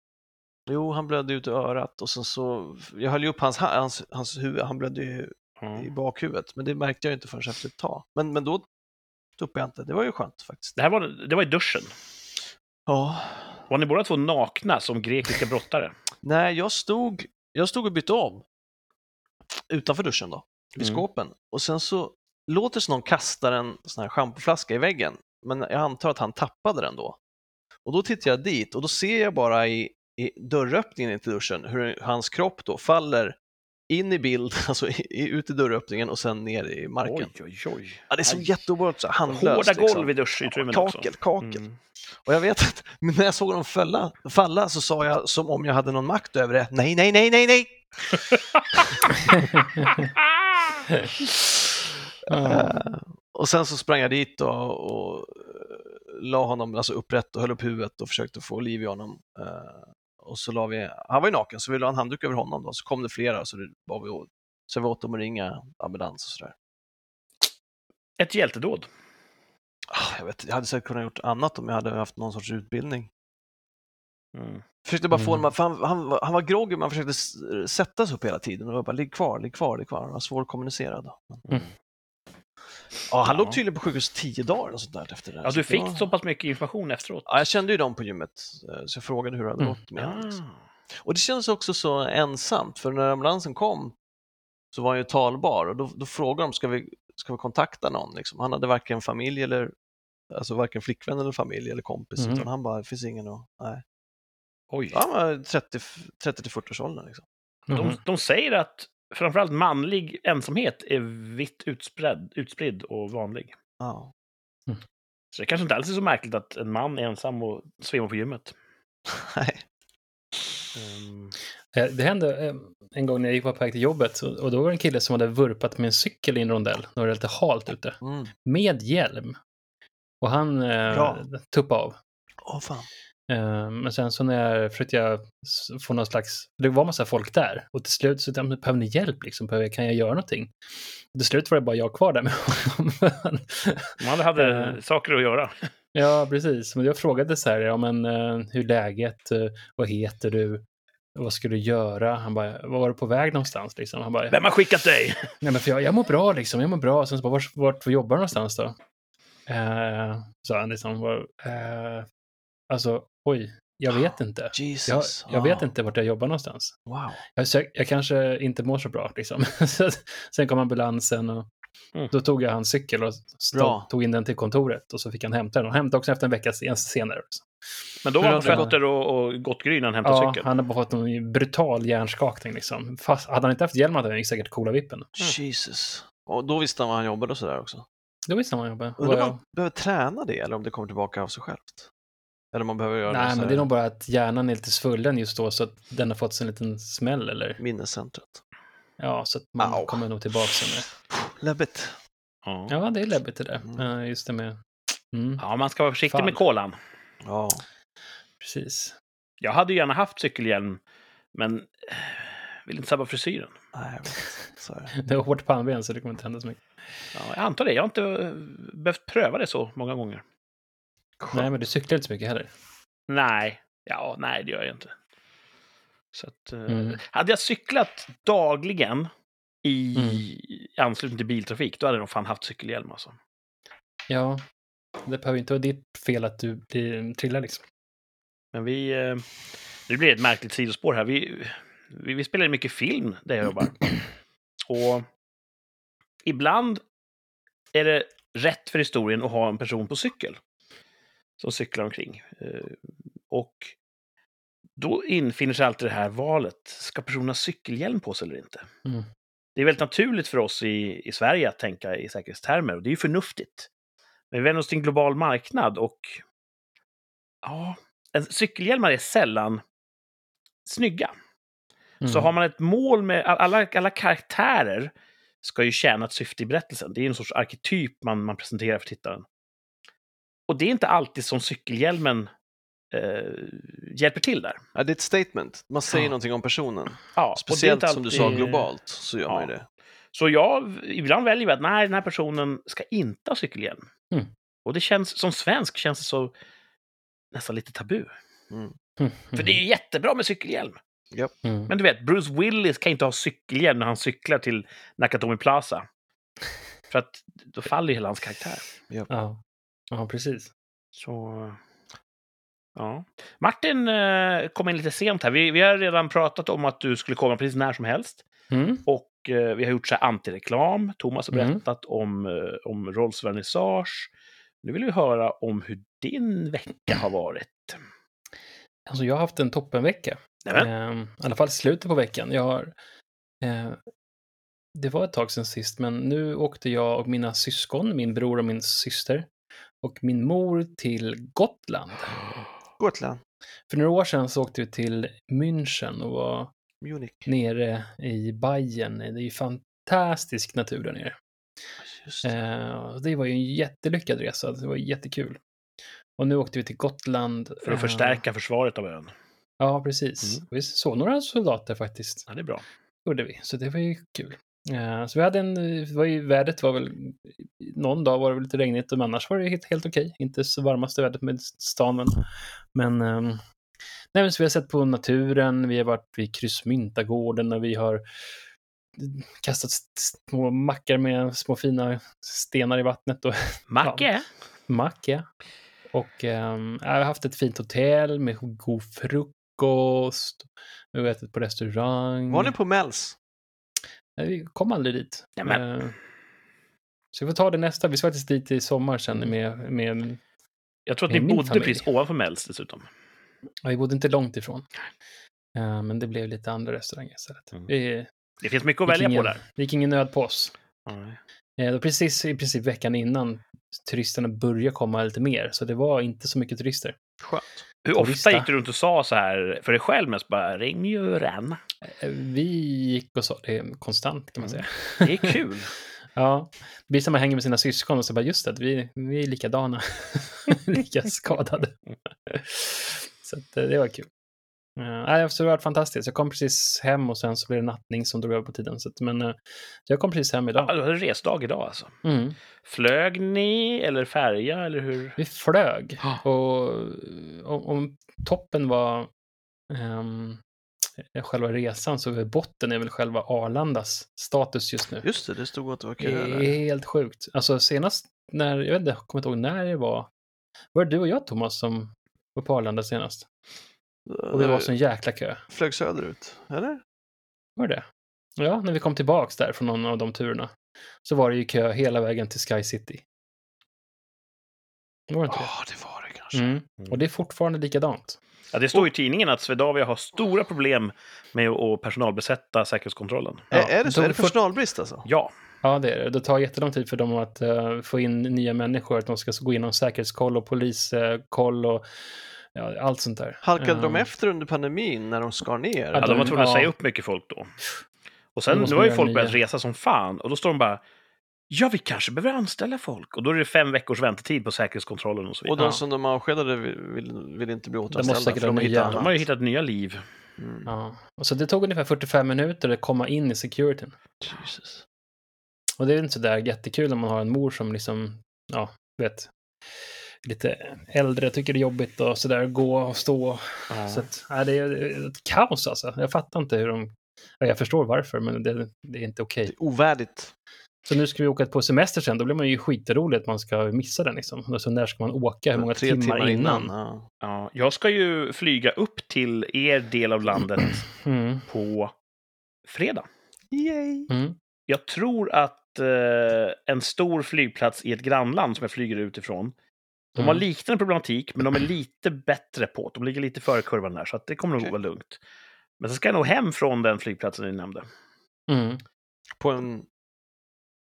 A: Jo, han blödde ut i örat och sen så... Jag höll ju upp hans, ha- hans, hans huvud, han blödde ju
B: Ja.
A: i bakhuvudet. Men det märkte jag inte förrän efter ett tag. Men, men då tuppade jag inte. Det var ju skönt faktiskt.
B: Det här var, det var i duschen.
A: Ja.
B: Var ni båda två nakna som grekiska brottare?
A: Nej, jag stod, jag stod och bytte om utanför duschen då, vid
B: Mm.
A: skåpen. Och sen så låter som någon kastar en sån här schampoflaska i väggen. Men jag antar att han tappade den då. Och då tittar jag dit och då ser jag bara i, i dörröppningen in till duschen hur hans kropp då faller in i bild, *laughs* alltså ut i dörröppningen och sen ner i marken.
B: Oj, oj, oj.
A: Ja, det är så så handlöst.
B: Hårda
A: liksom.
B: golv i duschutrymmen också.
A: Kakel, kakel.
B: Mm.
A: Och jag vet att *laughs* när jag såg dem falla, falla så sa jag som om jag hade någon makt över det. Nej, nej, nej, nej, nej! *laughs* Eh, och sen så sprang jag dit och, och eh, la honom alltså upprätt och höll upp huvudet och försökte få liv i honom. Eh, och så la vi, han var ju naken så vi la en handduk över honom då, så kom det flera så det var vi så vi åt dem att ringa ambulans och sådär.
B: Ett hjältedåd.
A: Ah, Jag, vet, jag hade säkert kunnat gjort annat om jag hade haft någon sorts utbildning.
B: Mm.
A: Försökte bara få
C: Mm.
A: honom, för han, han, var- han var groggy, man försökte sätta sig upp hela tiden och bara ligg kvar, ligg kvar, ligg kvar. Han var svårkommunicerad.
C: Mm.
A: Ja, han
B: Ja.
A: låg tydligen på sjukhus tio dagar och sånt där efter det.
B: Ja,
A: Så
B: du fick
A: var-
B: så pass mycket information efteråt.
A: Ja, jag kände ju dem på gymmet, eh, så jag frågade hur det hade
C: Mm.
A: gått med honom.
B: Ah.
A: liksom. Och det kändes också så ensamt, för när ambulansen kom så var han ju talbar och då, då frågade de, ska vi, ska vi kontakta någon? Liksom. Han hade varken familj eller, alltså varken flickvän eller familj eller kompis,
C: Mm.
A: utan han bara, det finns ingen att, nej.
B: Oj.
A: Han var 30 till 40 års åldern liksom.
C: Mhm.
B: De, de säger att framförallt manlig ensamhet är vitt utspridd, utspridd och vanlig.
A: Ja.
B: Så det kanske inte alls är så märkligt att en man är ensam och svimmar på gymmet. *laughs*
A: Nej.
B: Ehm,
C: Eh, Det hände eh, en gång när jag gick på väg till jobbet och då var det en kille som hade vurpat med en cykel i en rondell. Då var det lite halt ute.
A: Mm.
C: Med hjälm. Och han eh, tuppade av.
A: Åh fan.
C: Eh, men sen så när jag försökte jag få någon slags, det var massa folk där och till slut så behöver ni hjälp liksom? Behöver- Kan jag göra någonting? Och till slut var det bara jag kvar där med *laughs* honom.
B: Man hade
C: Eh.
B: saker att göra.
C: ja, precis. Men jag frågade så här, ja men eh, hur läget? Eh, vad heter du? Vad ska du göra? Han bara, var var du på väg någonstans liksom? Han bara,
B: Vem har skickat dig? *laughs*
C: Nej, men för jag, jag mår bra liksom, jag mår bra. Sen så bara, vart, vart jobbar du någonstans då? Eh, sa han liksom, var, eh, alltså, oj, jag vet inte. Jag,
A: Jesus.
C: jag vet
A: Ah,
C: inte vart jag jobbar någonstans.
A: Wow.
C: Jag, jag kanske inte mår så bra liksom. *laughs* Sen kom ambulansen och
B: Mm.
C: då tog jag hans cykel och stod, tog in den till kontoret och så fick han hämta den. Och hämtade också efter en vecka sen- senare. Också.
B: Men då
A: Hur
B: var han fötter och, och gått gryn när han hämtade
C: Ja,
B: cykeln.
C: han hade bara fått en brutal hjärnskakning liksom. Fast hade han inte haft hjälm hade han säkert coola vippen.
A: Jesus. Och då visste han var han jobbade och sådär också.
C: Då visste han vad han jobbade.
A: Undrar om
C: Och jag-
A: man behöver träna det eller om det kommer tillbaka av sig självt. Eller man behöver göra
C: Nej, men det är nog bara att hjärnan är lite svullen just då så att den har fått sig en liten smäll eller
A: minnescentret.
C: ja, så att man
A: Au.
C: kommer nog tillbaka sen.
A: Läbbigt.
B: Ja.
C: Ja, det är läbbigt det där.
A: Mm.
C: Just det med... Mm,
B: ja, man ska vara försiktig
C: Fan.
B: med kolan.
A: Ja.
C: precis.
B: Jag hade gärna haft cykelhjälm, men vill inte sabba frisyren.
A: Nej, det. *laughs*
C: Det är hårt pannben så det kommer inte hända så mycket.
B: Ja, jag antar det. Jag har inte eh, behövt pröva det så många gånger.
C: Nej, men du cyklar inte så mycket heller.
B: Nej, ja, nej, det gör jag inte. Så att, eh,
C: Mm.
B: Hade jag cyklat dagligen i
C: Mm.
B: anslutning till biltrafik, då hade nog fan haft cykelhjälm alltså.
C: Ja, det behöver inte vara ditt fel att du blir, trillar liksom.
B: Men vi... eh, Det blir ett märkligt sidospår här. Vi, vi, vi spelar mycket film där jag jobbar. Och ibland är det rätt för historien att ha en person på cykel som cyklar omkring. Eh, Och då infinner sig alltid det här valet. Ska personen ha cykelhjälm på sig eller inte?
C: Mm.
B: Det är väldigt naturligt för oss i, i Sverige att tänka i säkerhetstermer och det är ju förnuftigt. Men vi vänder oss till en global marknad och ja, en cykelhjälmar är sällan snygga.
C: Mm.
B: Så har man ett mål med alla, alla karaktärer ska ju tjäna ett syfte i berättelsen. Det är en sorts arketyp man, man presenterar för tittaren. Och det är inte alltid som cykelhjälmen eh, hjälper till där.
A: Ja, det är ett statement. Man säger
C: Ja.
A: någonting om personen.
B: Ja,
A: Speciellt
B: inte
A: som du sa
B: alltid-
A: globalt så gör man ju
B: Ja.
A: det.
B: Så jag, ibland väljer vi att nej, den här personen ska inte ha cykelhjälm.
C: Mm.
B: Och det känns, som svensk känns det så nästan lite tabu.
C: Mm.
B: För det är ju jättebra med cykelhjälm.
C: Mm.
B: Men du vet, Bruce Willis kan inte ha cykelhjälm när han cyklar till Nakatomi Plaza. *laughs* För att då faller ju hela hans karaktär.
C: Ja. Ja, precis.
B: Så... Ja. Martin eh, kom in lite sent här. Vi, vi har redan pratat om att du skulle komma precis när som helst.
C: Mm.
B: Och eh, vi har gjort så här antireklam. Thomas har
C: Mm.
B: berättat om, eh, om Rolls vernissage. Nu vill vi höra om hur din vecka har varit.
C: Alltså, jag har haft en toppenvecka.
B: Nämen.
C: Eh, I alla fall slutet på veckan. Jag har... Det var ett tag sedan sist, men nu åkte jag och mina syskon, min bror och min syster, och min mor till Gotland. *gasps*
A: Gotland.
C: För några år sedan så åkte vi till München och var
A: Munich.
C: nere i Bayern. Det är ju fantastisk natur där nere.
A: Just det.
C: Eh, det var ju en jättelyckad resa. Det var jättekul. Och nu åkte vi till Gotland.
B: För att
C: eh,
B: förstärka försvaret av ön.
C: Ja, precis.
B: Mm.
C: Vi såg några soldater faktiskt.
B: Ja, det är bra.
C: gjorde vi, så det var ju kul. Eh, så vi hade en, var ju, vädret var väl, någon dag var det väl lite regnigt, men annars var det helt, helt okej. Inte så varmaste vädret med stan, men, men, ehm, nej, men så vi har sett på naturen, vi har varit vid Kryssmyntagården och vi har kastat små mackar med små fina stenar i vattnet och
B: Macke?
C: mack, ja. Och ehm, jag har haft ett fint hotell med god frukost. Vi har ätit på restaurang.
A: Var ni på Mells?
C: Nej, vi kom aldrig dit.
B: Nämen.
C: Eh, Så vi får ta det nästa. Vi ska faktiskt dit i sommar sen
B: Mm.
C: med, med
B: Jag tror att ni bodde
C: familj.
B: precis ovanför Mells dessutom.
C: ja, vi bodde inte långt ifrån. Eh, Men det blev lite andra restauranger istället.
B: Mm.
C: Vi,
B: Det finns mycket att välja
C: ingen,
B: på där.
C: Det gick ingen nöd på oss. Var precis i princip veckan innan turisterna började komma lite mer, så det var inte så mycket turister.
A: Skönt.
B: Hur ofta gick du runt och sa så här för dig själv mest bara ring muren?
C: Eh, Vi gick och sa det konstant kan man
B: Mm.
C: säga.
B: Det är kul. *laughs*
C: Ja, det blir som man hänger med sina syskon och så bara just det, vi, vi är likadana. *laughs* Lika skadade. *laughs* så att, eh, det var kul. Uh, nej, så det var fantastiskt. Jag kom precis hem och sen så blev det nattning som drog över på tiden. Så att, men uh, jag kom precis hem
B: Ja,
C: idag.
B: du hade resdag idag alltså.
C: Mm.
B: Flög ni eller färja eller hur?
C: Vi flög
B: Ja.
C: och om, om toppen var ehm, själva resan så botten är väl själva Arlandas status just nu.
A: Just det, det stod att det var kö.
C: Det är helt sjukt. Alltså senast när, jag vet inte, jag kommer inte ihåg när det var. Var det du och jag Thomas som var på Arlanda senast? Och det var sån jäkla kö.
A: Flög söderut, eller?
C: Var det det? Ja, när vi kom tillbaks där från någon av de turerna. Så var det ju kö hela vägen till Sky City. Var det inte
A: Ja, det var det
C: det?
A: kanske.
C: Mm. Och det är fortfarande likadant.
B: Ja, det står i tidningen att Swedavia har stora problem med att personalbesätta säkerhetskontrollen.
C: Ja,
A: är, är det så?
C: då
A: Är det personalbrist alltså?
B: Ja,
C: Ja, det är det. Det tar jättelång tid för dem att eh, få in nya människor, att de ska gå igenom säkerhetskoll och poliskoll och ja, allt sånt där.
A: Halkade de
C: Eh,
A: efter under pandemin när de skar ner?
C: Ja,
B: de
C: de-
B: var tvungna att
C: ja.
B: säga upp mycket folk då. Och sen, nu har ju folk börjat resa som fan. Och då står de bara, ja, vi kanske behöver anställa folk. Och då är det fem veckors väntetid på säkerhetskontrollen och så
A: Och
B: vidare.
A: de som de avskedade vill, vill, vill inte bli återanställda för de hittat annat.
B: De har ju hittat nya liv.
A: Mm.
C: Ja. Och så det tog ungefär 45 minuter att komma in i securityn.
A: Jesus.
C: Och det är inte så där jättekul när man har en mor som liksom, ja, vet, lite äldre, tycker det är jobbigt och sådär gå och stå. Så att, nej, det är ett kaos alltså. Jag fattar inte hur de, ja, jag förstår varför, men det, det är inte okej.
A: Det är ovärdigt.
C: Så nu ska vi åka på semester sen, då blir man ju skitroligt att man ska missa den liksom. Och så när ska man åka, hur många
A: Tre
C: timmar, innan?
A: ja.
B: Ja, jag ska ju flyga upp till er del av landet *clears throat*
C: Mm.
B: på fredag.
A: Yay!
C: Mm.
B: Jag tror att eh, en stor flygplats i ett grannland som jag flyger utifrån, de har
C: Mm.
B: liknande problematik, men de är lite bättre på det. De ligger lite före kurvan där, så att det kommer nog
A: Okej.
B: vara lugnt. Men så ska jag nog hem från den flygplatsen ni nämnde.
C: Mm.
A: På en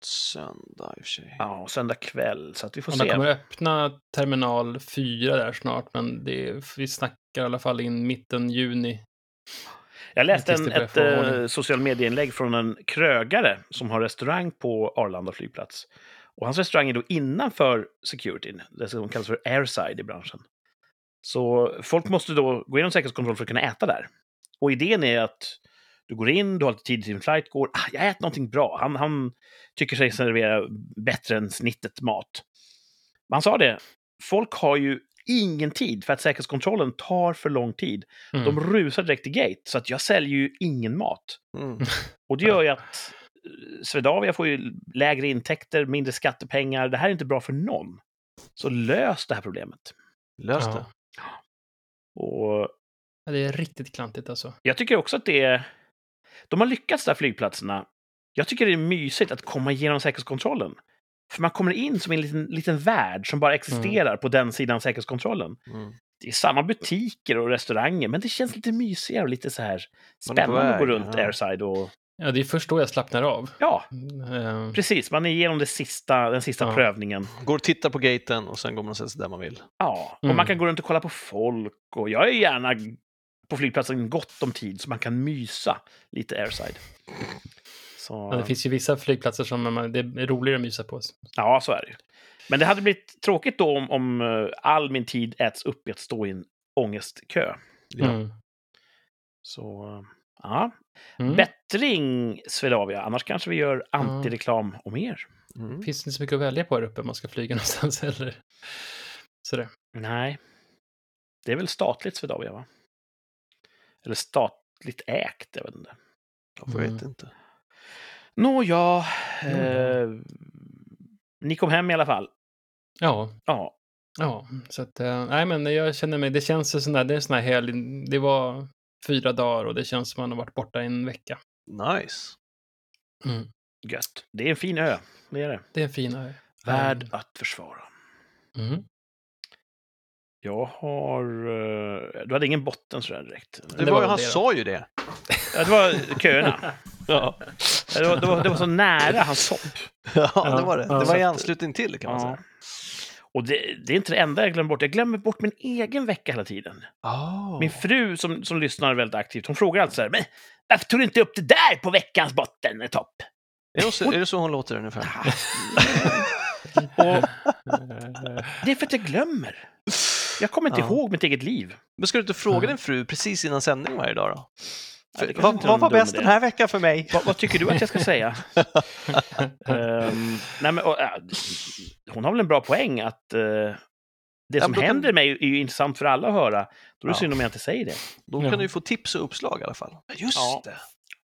A: söndag i och för sig.
B: Ja, söndag kväll, så att vi får
C: Och de
B: se.
C: kommer öppna terminal 4 där snart, men det är, vi snackar i alla fall in mitten juni.
B: Jag läste en, ett eh, social medieinlägg från en krögare som har restaurang på Arlanda flygplats. Och hans restaurang är då innanför securityn, det som kallas för airside i branschen. Så folk måste då gå igenom säkerhetskontroll för att kunna äta där. Och idén är att du går in, du har lite tid till din flight går, ah, jag äter någonting bra. Han, han tycker sig servera bättre än snittet mat. Men han sa det, folk har ju ingen tid för att säkerhetskontrollen tar för lång tid.
C: Mm.
B: De rusar direkt till gate, så att jag säljer ju ingen mat.
A: Mm.
B: Och det gör ju att Swedavia får ju lägre intäkter, mindre skattepengar. Det här är inte bra för någon. Så lös det här problemet.
A: Lös
C: Ja.
A: det.
B: Och
C: Ja, det är riktigt klantigt alltså.
B: jag tycker också att det är... De har lyckats där flygplatserna. Jag tycker det är mysigt att komma igenom säkerhetskontrollen. För man kommer in som en liten, liten värld som bara existerar på den sidan säkerhetskontrollen.
A: Mm.
B: Det är samma butiker och restauranger, men det känns lite mysigare och lite så här spännande att gå runt
A: ja.
B: airside och...
C: Ja, det är först då jag slappnar av.
B: Ja,
C: Eh,
B: precis. Man är igenom det sista, den sista
C: Ja.
B: prövningen.
A: Går och tittar på gaten och sen går man och sätter sig där man vill.
B: Ja, och
C: Mm.
B: man kan gå runt och kolla på folk. Och jag är gärna på flygplatsen gott om tid så man kan mysa lite airside. Så,
C: ja, det finns ju vissa flygplatser som man, det är roligare att mysa på.
B: Ja, så är det. Men det hade blivit tråkigt då om, om eh, all min tid äts upp i att stå i en ångestkö.
A: Ja.
C: Mm.
B: Så, eh, ja.
C: Mm.
B: Bättring, Swedavia. Annars kanske vi gör antireklam om er.
A: Mm.
C: Finns det inte så mycket att välja på här uppe om man ska flyga *laughs* någonstans eller sådär.
B: Nej. Det är väl statligt Swedavia, va? Eller statligt ägt, jag vet inte.
A: Jag
C: Mm.
A: vet inte.
B: Nåja,
C: Nåja.
B: eh, ni kom hem i alla fall.
C: Ja,
B: Ja,
C: ja, så att, eh, nej men jag känner mig, det känns ju sån där, det är en sån här helg, det var fyra dagar och det känns som man har varit borta en vecka.
A: Nice.
C: Mm.
B: gött. Det är en fin ö, det är det.
C: Det är en fin ö.
B: Värd att försvara.
C: Mm.
B: Jag har... eh, Du hade ingen botten sådär direkt?
A: Det,
C: Det
A: var,
C: var
A: han
C: det
A: sa ju det.
B: Ja, det var köerna. *laughs*
A: Ja,
B: Det var, det var, det var så nära hans hopp. *laughs*
A: ja det var det. Det var i
B: att-
A: anslutning till kan man
B: Ja.
A: säga.
B: Och det, det är inte det enda jag glömmer bort. Jag glömmer bort min egen vecka hela tiden.
A: Oh.
B: Min fru som, som lyssnar väldigt aktivt, hon frågar alltid så här, men varför tog du inte upp det där på veckans botten, topp?
A: Är, hon så, är det så hon låter ungefär?
B: Och
C: Eh, *laughs*
B: det är för att jag glömmer. Jag kommer inte
A: Ja.
B: ihåg mitt eget liv.
A: Men ska du inte fråga
C: Nej.
A: din fru precis innan sändning varje dag då?
B: Kanske
A: vad vad var bäst den här veckan för mig?
B: Vad, vad tycker du att jag ska säga? *laughs* Ehm, nej men, och, äh, hon har väl en bra poäng att eh, det
A: Ja,
B: som
A: då kan-
B: händer mig är ju intressant för alla att höra. Då är det
A: Ja.
B: synd om jag inte säger det.
A: Då
C: Ja.
A: kan du ju få tips och uppslag i alla fall. Just
B: Ja.
A: det.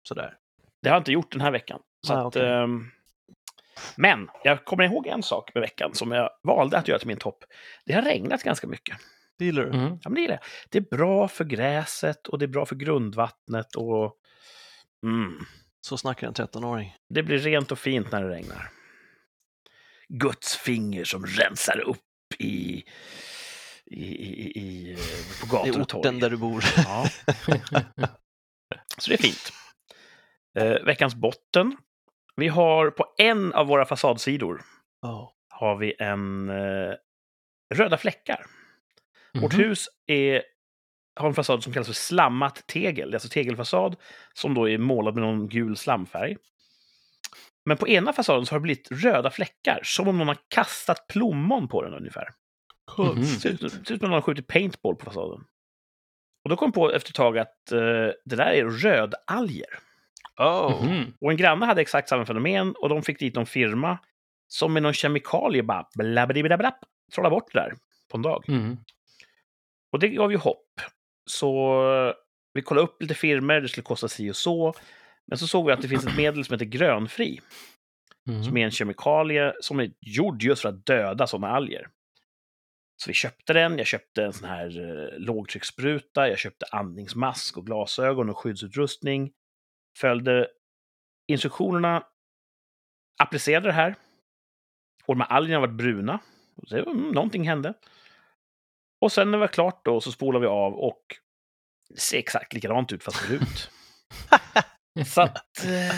A: Sådär.
B: Det har jag inte gjort den här veckan. Så
A: Ah,
B: att,
A: okej.
B: ehm, men jag kommer ihåg en sak med veckan som jag valde att göra till min topp. Det har regnat ganska mycket.
A: Det gillar du?
C: mm.
B: Ja, men det, gillar jag. det är bra för gräset och det är bra för grundvattnet. och mm,
A: Så snackar en 13-åring.
B: Det blir rent och fint när det regnar. Guds finger som rensar upp i, i, i, i, på
A: I
B: gator och torg.
A: orten där du bor.
B: Ja. Så det är fint. Eh, veckans botten. Vi har på en av våra fasadsidor
A: Ja.
B: har vi en eh, röda fläckar. Vårt
C: Mhm.
B: hus är, har en fasad som kallas för slammat tegel. Det är alltså tegelfasad som då är målad med någon gul slamfärg. Men på ena fasaden så har det blivit röda fläckar, som om någon har kastat plommon på den ungefär. Ser ut det ser ut som att någon har skjutit paintball på fasaden. Och då kom på efter ett tag att eh, det där är rödalger.
A: Oh.
C: Mhm.
B: Och en granne hade exakt samma fenomen och de fick dit någon firma som med någon kemikalie bara blablabla trollade bort det där på en dag.
C: Mhm.
B: Och det gav ju hopp. Så eh, vi kollade upp lite firmer, det skulle kosta si och så. Men så såg vi att det finns ett medel som heter grönfri,
C: Mhm.
B: som är en kemikalie som är gjord just för att döda sådana alger. Så vi köpte den, jag köpte en sån här eh, lågtrycksspruta, jag köpte andningsmask och glasögon och skyddsutrustning. Följde instruktionerna, applicerade det här. Och de här algerna var bruna. Så, mm, någonting hände. Och sen när det var klart då så spolade vi av och det ser exakt likadant ut fast förut. *laughs* så att eh,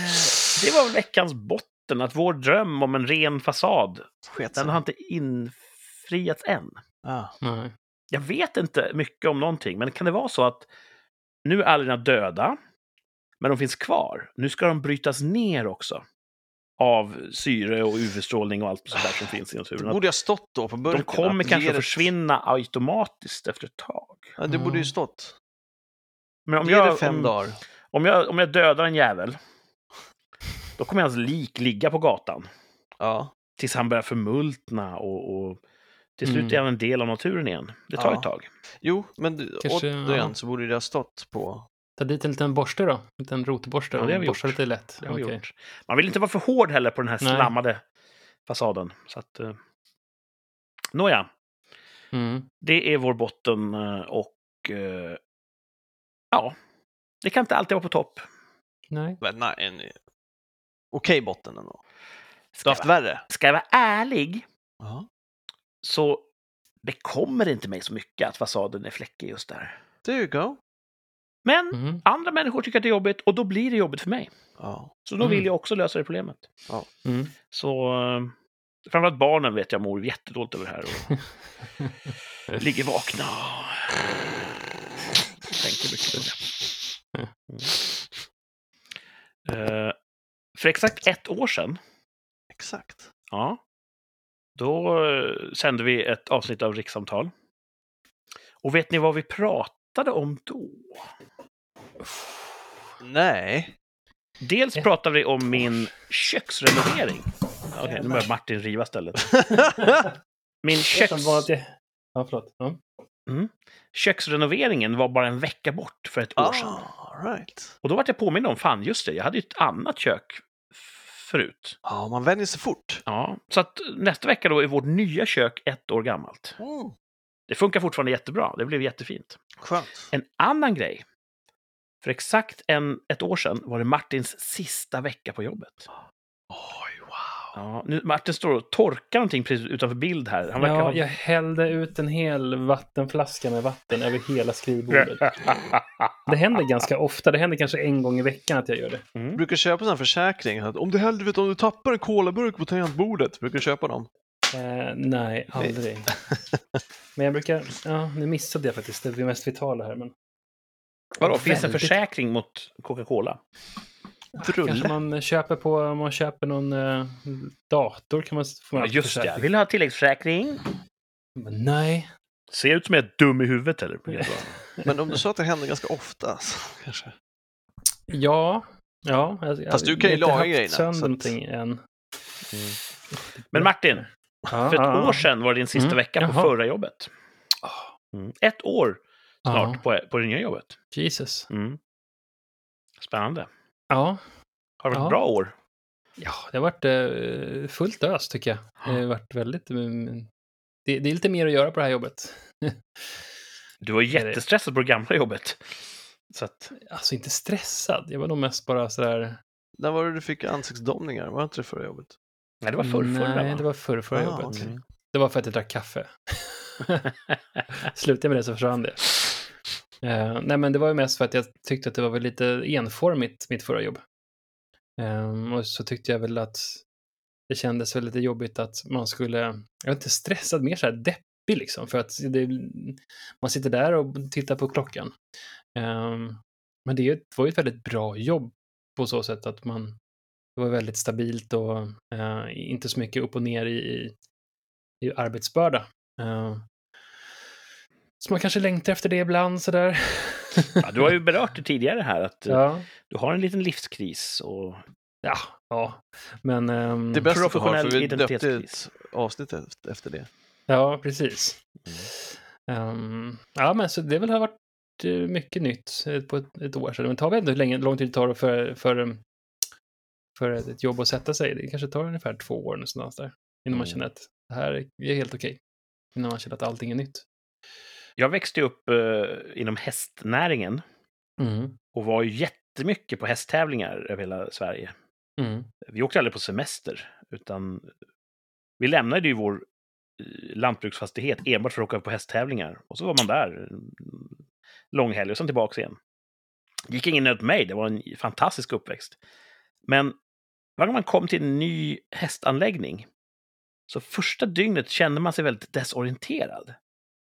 B: det var väl veckans botten, att vår dröm om en ren fasad,
A: Sket
B: den har inte infriats än.
A: Ah.
C: Nej.
B: Jag vet inte mycket om någonting, men kan det vara så att nu är algerna döda, men de finns kvar. Nu ska de brytas ner också. Av syre och UV-strålning och allt sånt där som finns i
A: Det
B: naturen.
A: borde ha stått då på burken.
B: De kommer kanske
A: det-
B: försvinna automatiskt efter ett tag.
A: Ja, det borde ju
C: Mm.
A: stått.
B: Men om
A: det
B: jag,
A: fem
B: om,
A: dagar.
B: om, jag, om jag dödar en jävel, då kommer hans lik ligga på gatan.
A: Ja.
B: Tills han börjar förmultna och, och till slut
C: Mm.
B: är han en del av naturen igen. Det tar
A: Ja.
B: ett tag.
A: Jo, men du-
C: Kanske,
A: återigen
C: ja.
A: så borde det ha stått på...
C: Ta dit en liten borste då. En liten rotborste.
B: Ja, det har vi
C: Borsta
B: gjort.
C: lite lätt.
B: Det har vi
C: Okej.
B: gjort. Man vill inte vara för hård heller på den här
C: Nej.
B: slammade fasaden. Så att, eh. Nåja,
C: Mm.
B: det är vår botten eh, och eh, ja, det kan inte alltid vara på topp.
C: Nej.
A: Men Nej, en okej botten ändå. Du
B: Ska
A: har
B: jag,
A: haft
B: vara,
A: värre?
B: ska jag vara ärlig
A: Ja.
B: så bekommer det inte mig så mycket att fasaden är fläckig just där.
A: There you go.
B: Men
C: Mm.
B: andra människor tycker att det är jobbigt och då blir det jobbigt för mig.
A: Ja.
B: Så då
C: Mm.
B: vill jag också lösa det problemet.
C: Mm.
B: Så eh, framförallt barnen vet jag mår jättedåligt över det här. Och *laughs* ligger vakna och tänker mycket på det. Mm. Eh, för exakt ett år sedan,
A: Exakt.
B: ja, då eh, sände vi ett avsnitt av Rikssamtal. Och vet ni vad vi pratade om då?
A: Nej.
B: Dels
C: Ett
B: pratade vi om min köksrenovering. Okej, nu börjar Martin riva stället. *laughs* Min köks...
C: Ja, förlåt. Ja.
B: köksrenoveringen var bara en vecka bort för ett år sedan.
A: ah, right.
B: Och då var jag påmind om, fan just det, jag hade ju ett annat kök förut.
A: Ja, man vänjer sig fort.
B: Ja, så att nästa vecka då är vårt nya kök ett år gammalt.
A: Mm.
B: Det funkar fortfarande jättebra, det blev jättefint.
A: Skönt.
B: En annan grej. För exakt en, ett år sedan var det Martins sista vecka på jobbet.
A: Oj, wow.
B: Ja, nu, Martin står och torkar någonting precis utanför bild här. Han verkar
C: Ja,
B: ha...
C: jag hällde ut en hel vattenflaska med vatten över hela skrivbordet. Det händer ganska ofta. Det händer kanske en gång i veckan att jag gör det.
B: Mm.
A: Jag brukar köpa sån här försäkring. Att om du hellre vet om du tappar en kolaburk på tangentbordet. Brukar du köpa dem?
C: Eh, nej, aldrig. *laughs* Men jag brukar... Ja, nu missade jag faktiskt det mest vitala här. Men...
B: Vadå, finns det en försäkring mot Coca-Cola?
C: Kanske
A: Drulle.
C: man köper på, om man köper någon eh, dator kan man få
B: Ja, just det.
C: försäkring.
B: Vill du ha tilläggsförsäkring?
C: Men nej.
B: Ser ut som jag är dum i huvudet, eller? *laughs*
A: Men om du sa att det händer ganska ofta, så kanske.
C: Ja. Ja. Jag,
A: Fast du
C: jag
A: kan ju
C: har inte
A: laga
C: haft
A: grejerna,
C: sönder
A: att-
C: någonting än.
B: Men Martin,
C: Ja,
B: för ett
C: ja,
B: år sedan var det din sista
C: Mm,
B: vecka på
C: jaha.
B: förra jobbet. Mm. Ett år snart
C: Ja,
B: på, på det nya jobbet.
C: Jesus.
B: Mm. Spännande.
C: Ja.
B: Har det varit
C: Ja.
B: ett bra år?
C: Ja, det har varit eh, fullt ös tycker jag. Det har varit väldigt... mm, det, det är lite mer att göra på det här jobbet. *laughs*
B: Du var jättestressad på det gamla jobbet. Så att,
C: Alltså inte stressad. Jag var nog mest bara sådär...
A: När var det du fick ansiktsdomningar? Var det inte det förra jobbet?
B: Nej, det var förr, förra,
C: Nej,
B: va?
C: det var förr, förra
A: Ah,
C: jobbet.
A: okej.
B: Mm.
C: Det var för att jag drack kaffe. *laughs* Slutade jag med det så försvann det. Eh, nej, men det var ju mest för att jag tyckte att det var väl lite enformigt, mitt förra jobb. Ehm, och så tyckte jag väl att det kändes väl lite jobbigt att man skulle, jag var inte stressad, mer så här deppig liksom, för att det, man sitter där och tittar på klockan. Ehm, men det var ju ett väldigt bra jobb på så sätt att man, det var väldigt stabilt och eh, inte så mycket upp och ner i, i, i arbetsbörda. Eh, så man kanske längtar efter det ibland sådär.
B: Ja, du har ju *laughs* berört det tidigare här, att eh,
C: ja,
B: du har en liten livskris. Och...
C: ja, ja. Men... ehm,
A: Det är bäst att du har, för
B: Professionell
A: vi döpte ett avsnitt efter- det.
C: Ja, precis.
B: Mm.
C: Ehm, ja, men så det väl har varit eh, mycket nytt eh, på ett, ett år sedan. Men tar vi ändå hur länge, lång tid det tar för, för, för ett jobb att sätta sig? Det kanske tar ungefär två år någonstans där. Innan man
B: Mm.
C: känner att det här är helt okej. Innan man känner att allting är nytt.
B: Jag växte upp eh, inom hästnäringen
C: Mm.
B: och var ju jättemycket på hästtävlingar över hela Sverige.
C: Mm.
B: Vi åkte aldrig på semester, utan vi lämnade ju vår eh, lantbruksfastighet enbart för att åka på hästtävlingar. Och så var man där mm, lång helg och sen tillbaka igen. Det gick ingen nöd mig, det var en fantastisk uppväxt. Men varje gång man kom till en ny hästanläggning, så första dygnet kände man sig väldigt desorienterad.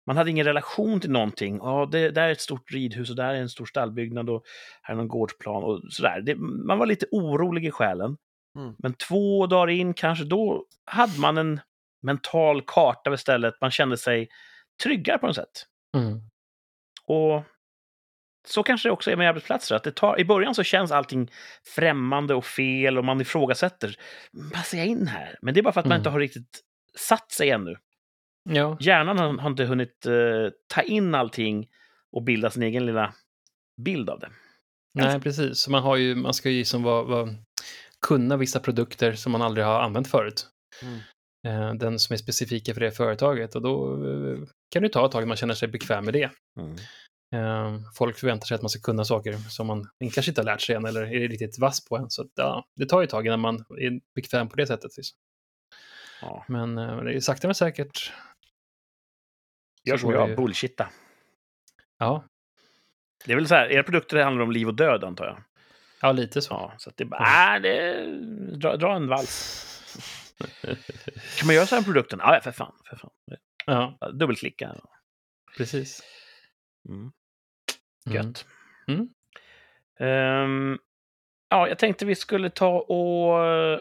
B: Man hade ingen relation till någonting. Ja, det där är ett stort ridhus och där är en stor stallbyggnad och här är någon gårdsplan och sådär. Det, man var lite orolig i själen.
A: Mm.
B: Men två dagar in kanske, då hade man en mental karta istället. Man kände sig tryggare på något sätt.
C: Mm.
B: Och så kanske det också är med arbetsplatser. Att det tar, I början så känns allting främmande och fel och man ifrågasätter. Passar jag in här? Men det är bara för att man
C: Mm.
B: inte har riktigt satt sig ännu.
C: Ja.
B: Hjärnan har, har inte hunnit eh, ta in allting och bilda sin egen lilla bild av det.
C: Nej, precis. Så man, har ju, man ska ju som vara, vara, kunna vissa produkter som man aldrig har använt förut.
A: Mm.
C: Eh, den som är specifika för det företaget. Och då eh, kan det ta ett tag man känner sig bekväm med det. Eh, folk förväntar sig att man ska kunna saker som man kanske inte har lärt sig än eller är riktigt vass på än. Så ja, det tar ju ett tag innan man är bekväm på det sättet.
B: Ja.
C: Men eh, det är sakta men säkert.
B: Gör som jag,
C: ju.
B: bullshitta.
C: Ja,
B: Det är väl så här, era produkter handlar om liv och död antar jag?
C: ja lite så.
B: Ja, så det är bara, äh, det, dra, dra en vals. Kan man göra så här med produkten? Ja, för fan. För fan.
C: Ja,
B: Ja, Dubbelklicka.
C: precis.
B: Mm.
C: Mm.
B: Gött.
C: Mm.
B: Ehm, ja, jag tänkte vi skulle ta och eh,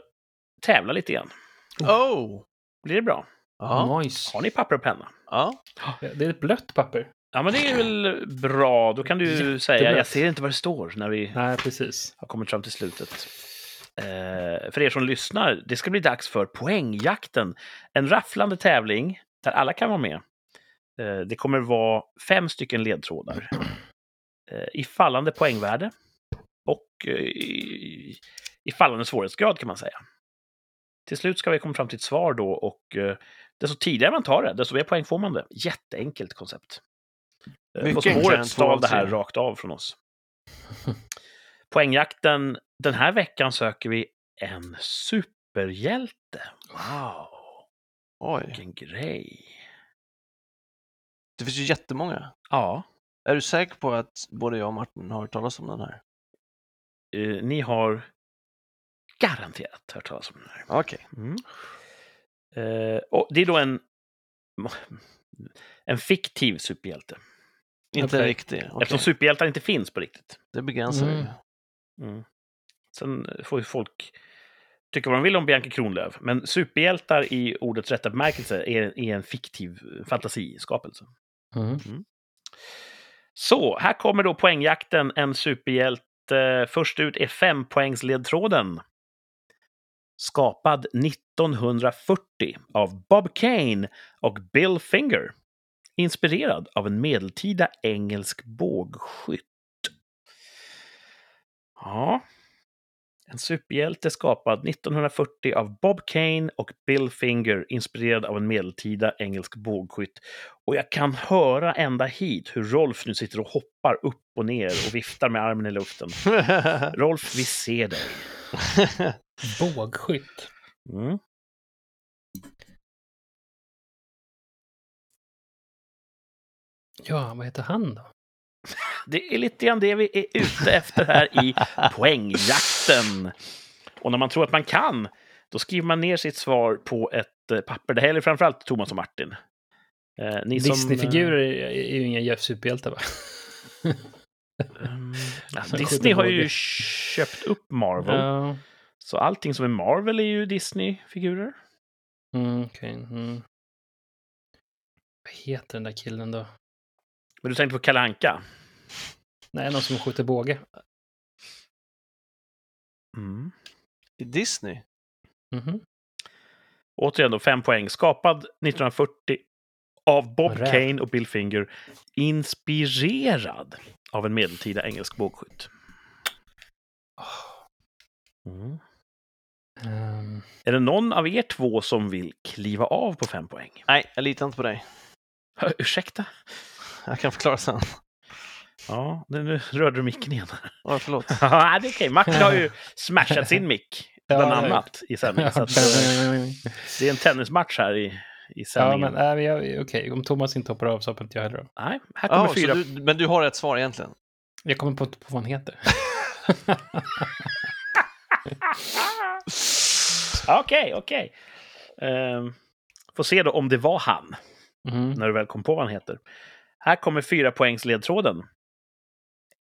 B: tävla lite grann.
A: Oh!
B: Blir det bra?
A: Ja.
C: Nice.
B: Har ni papper och penna?
A: ja.
C: Det är ett blött papper.
B: Ja, men det är väl bra. Då kan du
C: Jättebra.
B: säga, jag ser inte vad det står när vi
C: Nej, precis.
B: har kommit fram till slutet. Eh, för er som lyssnar, det ska bli dags för Poängjakten. En rafflande tävling där alla kan vara med. Eh, det kommer vara fem stycken ledtrådar. Eh, I fallande poängvärde och eh, i, i fallande svårighetsgrad kan man säga. Till slut ska vi komma fram till ett svar då och eh, desto tidigare man tar det, desto mer poäng får man det. Jätteenkelt koncept.
A: Mycket än två
B: stal det här rakt av från oss. *laughs* Poängjakten, den här veckan söker vi en superhjälte. Wow,
A: Oj.
B: vilken grej.
A: Det finns ju jättemånga.
B: Ja,
A: Är du säker på att både jag och Martin har hört talas om den här?
B: eh, ni har garanterat hört talas om den här.
A: Okej.
B: Mm. Eh, och det är då en, *laughs* en fiktiv superhjälte.
A: Inte riktigt. Okej.
B: Eftersom superhjältar inte finns på riktigt.
A: Det begränsar
C: Mm.
A: ju.
B: Mm. Sen får ju folk tycka vad de vill om Bianca Kronlöf, men superhjältar i ordets rätta bemärkelse är, är en fiktiv fantasiskapelse.
C: Mm.
B: Så, här kommer då poängjakten, en superhjälte. Eh, först ut är fempoängsledtråden. Skapad 1940 av Bob Kane och Bill Finger. Inspirerad av en medeltida engelsk bågskytt. Ja. En superhjälte skapad 1940 av Bob Kane och Bill Finger, inspirerad av en medeltida engelsk bågskytt. Och jag kan höra ända hit hur Rolf nu sitter och hoppar upp och ner och viftar med armen i luften. *laughs* Rolf, vi ser dig.
C: Bågskytt.
B: Mm.
C: Ja, vad heter han då?
B: Det är lite grann det vi är ute efter här i poängjakten. Och när man tror att man kan, då skriver man ner sitt svar på ett eh, papper. Det här gäller framförallt Thomas och Martin. Eh,
C: Disney-figurer är, är ju inga superhjältar, va? *laughs* *laughs*
B: eh,
C: skjuter
B: Disney har ju köpt upp Marvel.
C: Ja,
B: Så allting som är Marvel är ju Disney-figurer.
C: mm, okej. mm. Vad heter den där killen då?
B: Men du tänkte på Kalle Anka?
C: Nej, någon som skjuter båge.
B: Mm.
A: I Disney?
C: Mhm.
B: Återigen då, fem poäng. Skapad 1940 av Bob
C: Räv.
B: Kane och Bill Finger. Inspirerad av en medeltida engelsk bågskytt. Mm.
C: Ehm,
B: Är det någon av er två som vill kliva av på fem poäng?
A: Nej, jag litar inte på dig.
B: Ursäkta?
A: Jag kan förklara sen.
B: Ja, nu rörde du micken igen.
A: Ja, förlåt. *laughs*
B: Ja, det är okej. Martin har ju smashat sin mick,
C: Ja,
B: bland annat, i. Så att, eh, det är en tennismatch här i, i
C: ja,
B: sändningen.
C: men äh, okej, om Thomas inte hoppar av så hoppar inte jag heller av.
B: Nej, här kommer
A: Ja, så
B: fyra.
A: du, men du har ett svar egentligen?
C: Jag kommer på, på vad han heter. *laughs*
B: Okej, okej. Ehm, får se då om det var han,
C: Mhm.
B: när du väl kom på vad han heter. Här kommer fyra poängs ledtråden.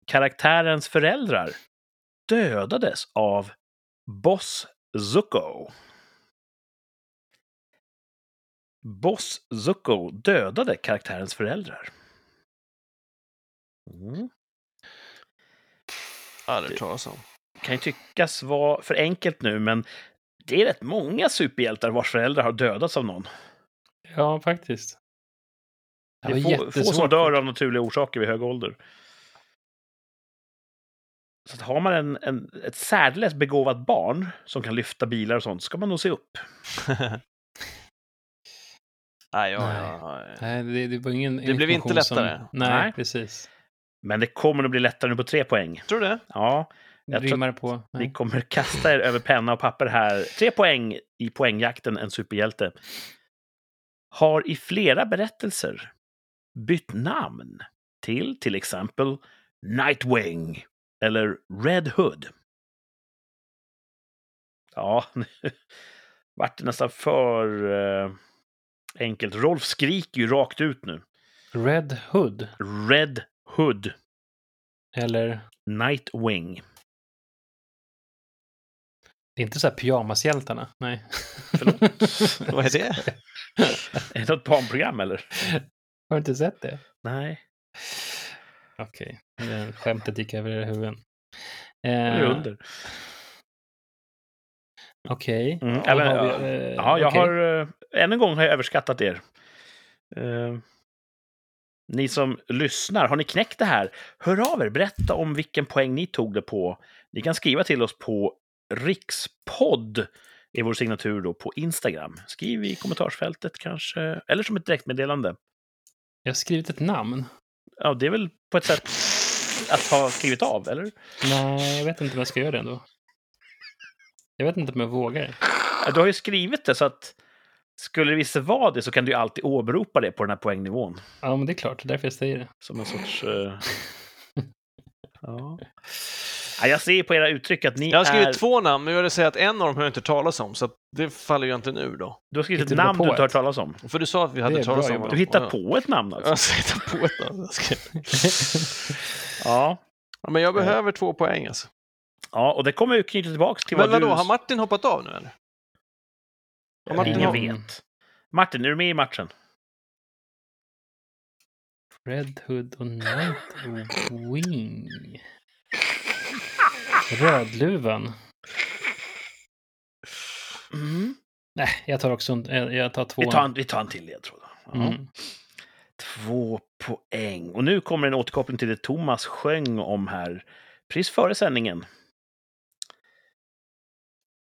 B: Karaktärens föräldrar dödades av Boss Zuko. Boss Zuko dödade karaktärens föräldrar. Mm.
A: Aldrig talas om.
B: kan ju tyckas vara för enkelt nu, men det är rätt många superhjältar vars föräldrar har dödats av någon.
C: Ja, faktiskt.
B: Det är få, få som dör av naturliga orsaker vid hög ålder. Så att har man en, en, ett särdeles begåvat barn som kan lyfta bilar och sånt, ska man nog se upp. *laughs*
A: Nej, ja,
C: Nej.
A: ja, ja.
C: Nej, det, det var ingen
A: Det blev inte lättare.
C: Som... Nej,
B: Nej.
C: precis.
B: Men det kommer att bli lättare nu på tre poäng.
A: Tror du det?
B: Ja, Jag tror
C: på.
B: ni
C: Nej.
B: kommer kasta er över penna och papper här. Tre poäng i poängjakten, en superhjälte. Har i flera berättelser bytt namn till till exempel Nightwing eller Red Hood. Ja, nu *laughs* vart det nästan för eh, enkelt. Rolf skriker ju rakt ut nu.
C: Red Hood.
B: Red Hood,
C: Eller,
B: Nightwing.
C: det är inte så här pyjamashjältarna. Nej.
B: Förlåt. *laughs*
A: Vad är det?
B: Är det något barnprogram eller?
C: Har du inte sett det?
B: Nej.
C: Okej, okay. skämtet gick över era huvuden.
B: Är
C: Eh,
B: under.
C: Okej.
B: Mm,
C: Ja,
B: men, ja,
C: vi, eh,
B: Ja, jag
C: okej.
B: har... Uh, än en gång har jag överskattat er. Eh, ni som lyssnar, har ni knäckt det här? Hör av er, berätta om vilken poäng ni tog det på. Ni kan skriva till oss på rikspodd, är vår signatur då på Instagram. Skriv i kommentarsfältet kanske, eller som ett direktmeddelande.
C: Jag har skrivit ett namn.
B: Ja, det är väl på ett sätt att ha skrivit av, eller?
C: Nej, jag vet inte om jag ska göra det ändå. Jag vet inte om jag vågar.
B: Ja, Du har ju skrivit det, så att skulle det visa vara det så kan du ju alltid åberopa det på den här poängnivån.
C: Ja, men det är klart. Det är därför jag säger det.
B: Som en sorts... eh, *laughs* ja. Ja, jag ser på era uttryck att ni
A: Jag har skrivit
B: är...
A: två namn, men jag vill säga att en av dem har jag inte talas om, så det faller ju inte nu då.
B: Du har skrivit ett
C: Hittar
B: namn
C: på
B: du inte hört talas om.
A: För du sa att vi hade
C: är
A: talas om.
B: Du hittar på ett namn alltså? *laughs*
A: Jag ska hitta på ett namn. *laughs*
B: Ja.
A: Ja, men jag behöver två poäng alltså.
B: Ja, och det kommer ju knyta tillbaka till
A: Men
B: vad
A: vadå,
B: du...
A: har Martin hoppat av nu eller? Har Martin
B: Ingen
A: har-
B: vet. Martin, är du med i matchen?
C: Red Hood och Nightwing. Rödluvan. Nej, jag tar också en, jag tar två.
B: Vi tar en, vi tar en till ledtråd. Ja.
C: Mm.
B: Två poäng. Och nu kommer en återkoppling till det Thomas sjöng om här precis före sändningen.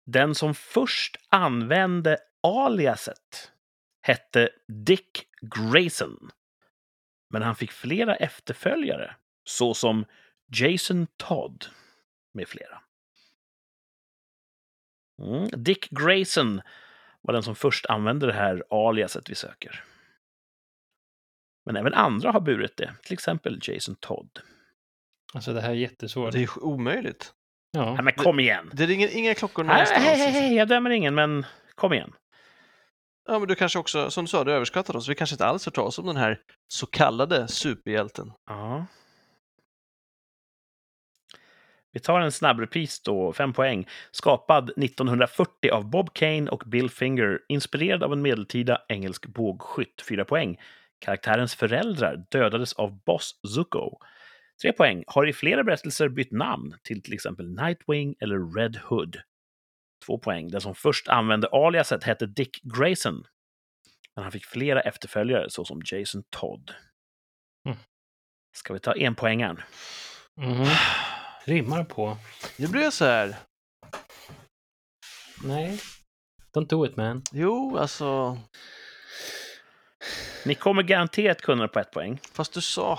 B: Den som först använde aliaset hette Dick Grayson. Men han fick flera efterföljare, såsom Jason Todd med flera. Mm. Dick Grayson var den som först använde det här aliaset vi söker. Men även andra har burit det, till exempel Jason Todd.
C: Alltså det här är jättesvårt.
A: Det är omöjligt.
C: Ja.
B: Nej, men kom igen!
A: Det ringer inga klockor
B: Nej,
A: någonstans.
B: hej, hej,
A: alltså.
B: hej, jag dömer ingen, men kom igen.
A: Ja, men du kanske också, som du sa, du överskattar oss. Vi kanske inte alls hört talas om den här så kallade superhjälten.
B: Ja. Vi tar en snabb repris då, fem poäng. Skapad 1940 av Bob Kane och Bill Finger, inspirerad av en medeltida engelsk bågskytt, fyra poäng. Karaktärens föräldrar dödades av Boss Zuko. Tre poäng. Har i flera berättelser bytt namn till till exempel Nightwing eller Red Hood. Två poäng. Den som först använde aliaset hette Dick Grayson. Men han fick flera efterföljare såsom Jason Todd.
C: Mm.
B: Ska vi ta en poängen?
C: Rimmar på.
A: Nu blir jag så här,
C: Nej. Don't do it man.
A: jo, alltså,
B: Ni kommer garanterat kunna på ett poäng.
A: fast du sa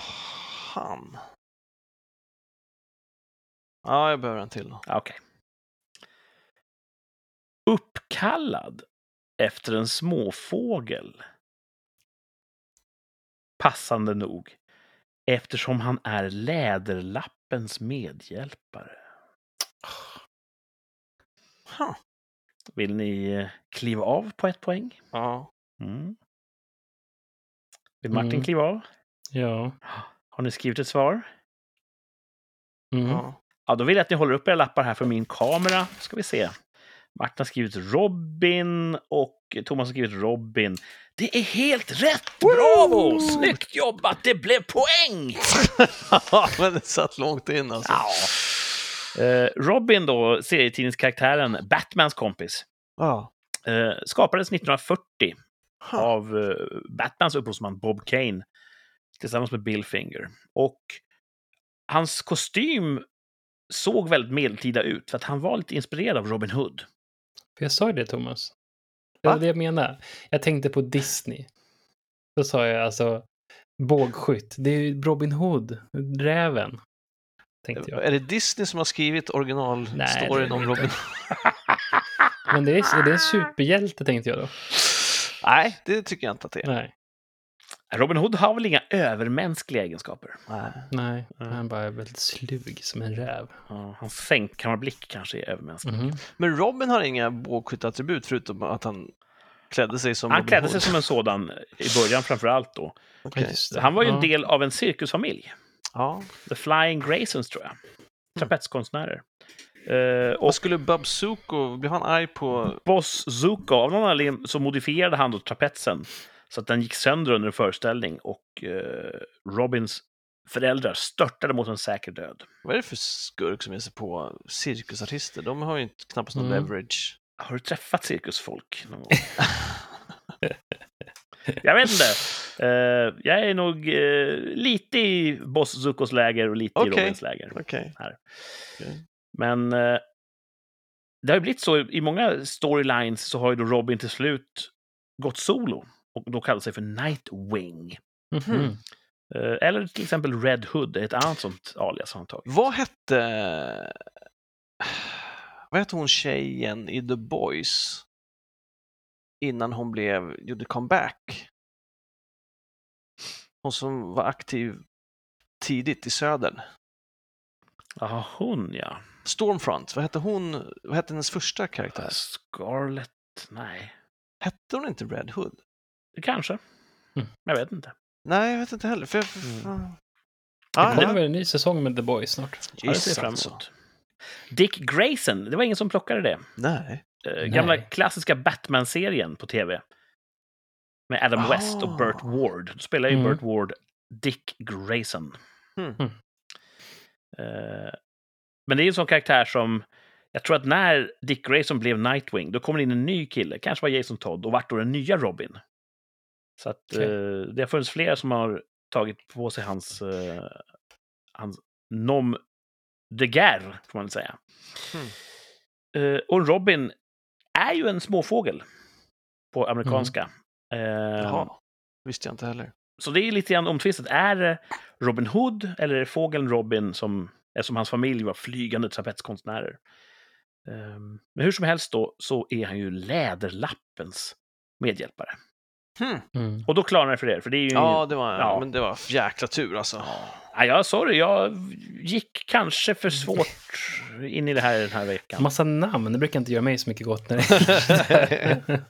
A: han. Ja, jag behöver en till då.
B: Ja, Okej. Uppkallad efter en småfågel. Passande nog. Eftersom han är Läderlappens medhjälpare.
A: Huh.
B: Vill ni eh, kliva av på ett poäng?
A: Ja.
B: Mm. Vill Martin
C: Mm.
B: kliva av?
C: Ja.
B: Har ni skrivit ett svar?
C: Mm.
A: ja.
B: Ja, då vill jag att ni håller upp era lappar här för min kamera. Ska vi se. Martin har skrivit Robin och Thomas har skrivit Robin. Det är helt rätt! Bravo! Snyggt jobbat! Det blev poäng!
A: men det satt långt in alltså.
B: Ja. Eh, Robin då, serietidningskaraktären, Batmans kompis,
A: Ja.
B: eh, skapades 1940
A: Huh.
B: av eh, Batmans upphovsman Bob Kane tillsammans med Bill Finger. Och hans kostym såg väldigt medeltida ut för att han var lite inspirerad av Robin Hood.
C: För jag sa ju det Thomas. Det
A: Va?
C: var det jag menade. Jag tänkte på Disney. Då sa jag alltså bågskytt. Det är ju Robin Hood, räven. Tänkte jag.
A: Är det Disney som har skrivit originalstoryn om Robin?
C: Men det är, är det en *laughs* superhjälte tänkte jag då.
A: Nej, det tycker jag inte att det är.
C: Nej,
B: Robin Hood har väl inga övermänskliga egenskaper?
A: Nej.
C: nej.
B: Mm.
C: Han bara är väldigt slug som en räv.
B: Ja, hans sängkammarblick kanske är övermänsklig.
C: Mhm.
A: Men Robin har inga bågskytteattribut förutom att han klädde sig som
B: Han
A: Robin
B: klädde
A: Hood.
B: sig som en *laughs* sådan i början framför allt då.
C: Det.
B: Han var ju en
C: Ja.
B: del av en cirkusfamilj.
A: Ja.
B: The Flying Graysons tror jag. Trapetskonstnärer. Eh, och
A: Och skulle Babsuko, blev han arg på...
B: Boss Zuko, av någon anledning så modifierade han då trapetsen så att den gick sönder under en föreställning och eh, Robins föräldrar störtade mot en säker död.
A: Vad är det för skurk som ger sig på cirkusartister? De har ju inte, knappast någon
C: Mm.
A: leverage.
B: Har du träffat cirkusfolk någon gång? *laughs* jag vet inte. Eh, jag är nog eh, lite i Boss Zuckos läger och lite i
A: Okej.
B: Robins läger.
A: Okej.
B: Här.
A: Okej.
B: Men eh, det har ju blivit så i många storylines så har ju då Robin till slut gått solo och då kallar sig för Nightwing.
C: Mhm.
B: Eh, eller till exempel Red Hood, är ett annat sånt alias han tagit.
A: Vad hette... Vad hette hon tjejen i The Boys? Innan hon blev, gjorde comeback. Hon som var aktiv tidigt i södern.
B: Ja, hon ja.
A: Stormfront, vad hette hon? Vad hette hennes första karaktär?
B: Scarlett, nej.
A: Hette hon inte Red Hood?
B: Kanske.
C: Mm.
B: Jag vet inte.
A: Nej, jag vet inte heller. För, för,
B: Mm.
A: fan.
C: Det
A: Ah,
C: kommer
A: ja.
C: väl en ny säsong med The Boys snart.
B: Ja, det ser jag fram
A: alltså.
B: emot. Dick Grayson, det var ingen som plockade det.
A: Nej.
B: Eh, Gamla
C: Nej.
B: klassiska Batman-serien på tv. Med Adam
A: Ah.
B: West och Burt Ward. Då spelar ju
C: Mm.
B: Burt Ward Dick Grayson.
A: Mm.
C: Mm.
B: Eh, men det är ju en sån karaktär som... Jag tror att när Dick Grayson blev Nightwing, då kommer det in en ny kille, kanske var Jason Todd, och vart då den nya Robin. Så att
C: Okej.
B: eh, det har funnits flera som har tagit på sig hans, eh, hans nom de guerre, får man säga.
A: Mm.
B: Eh, och Robin är ju en småfågel på amerikanska. Eh,
A: Jaha. Visste jag inte heller.
B: så det är lite grann omtvistat. Är det Robin Hood eller är det fågeln Robin som, eftersom hans familj var flygande trapetskonstnärer? Ehm, men hur som helst då, så är han ju Läderlappens medhjälpare.
A: Hmm.
C: Mm.
B: Och då klarnar det för er, för det är ju...
A: Ja, det var,
B: Ja.
A: Men det var jäkla tur alltså.
B: Ja, jag sorry, jag gick kanske för svårt in i det här den här veckan.
C: Massa namn, det brukar inte göra mig så mycket gott. När det... *laughs*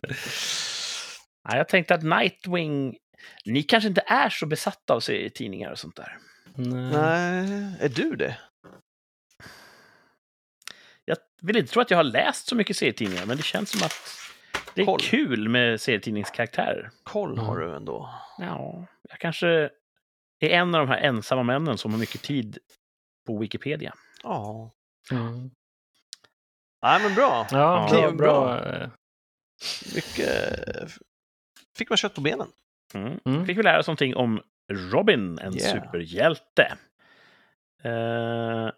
B: Ja, jag tänkte att Nightwing, ni kanske inte är så besatta av serietidningar och sånt där.
C: Nej.
A: Nej, är du det?
B: Jag vill inte tro att jag har läst så mycket serietidningar, men det känns som att det är
A: Koll.
B: kul med serietidningskaraktärer.
A: Koll har
C: Mm.
A: du ändå.
B: Ja, jag kanske är en av de här ensamma männen som har mycket tid på Wikipedia.
A: Ja.
C: Mm.
A: Nej, men bra.
C: Ja, bra.
A: bra.
C: bra. eh,
A: Mycket... Fick man kött på benen?
B: Mm.
C: Mm.
B: Fick vi lära oss någonting om Robin, en
A: Yeah.
B: superhjälte. Eh,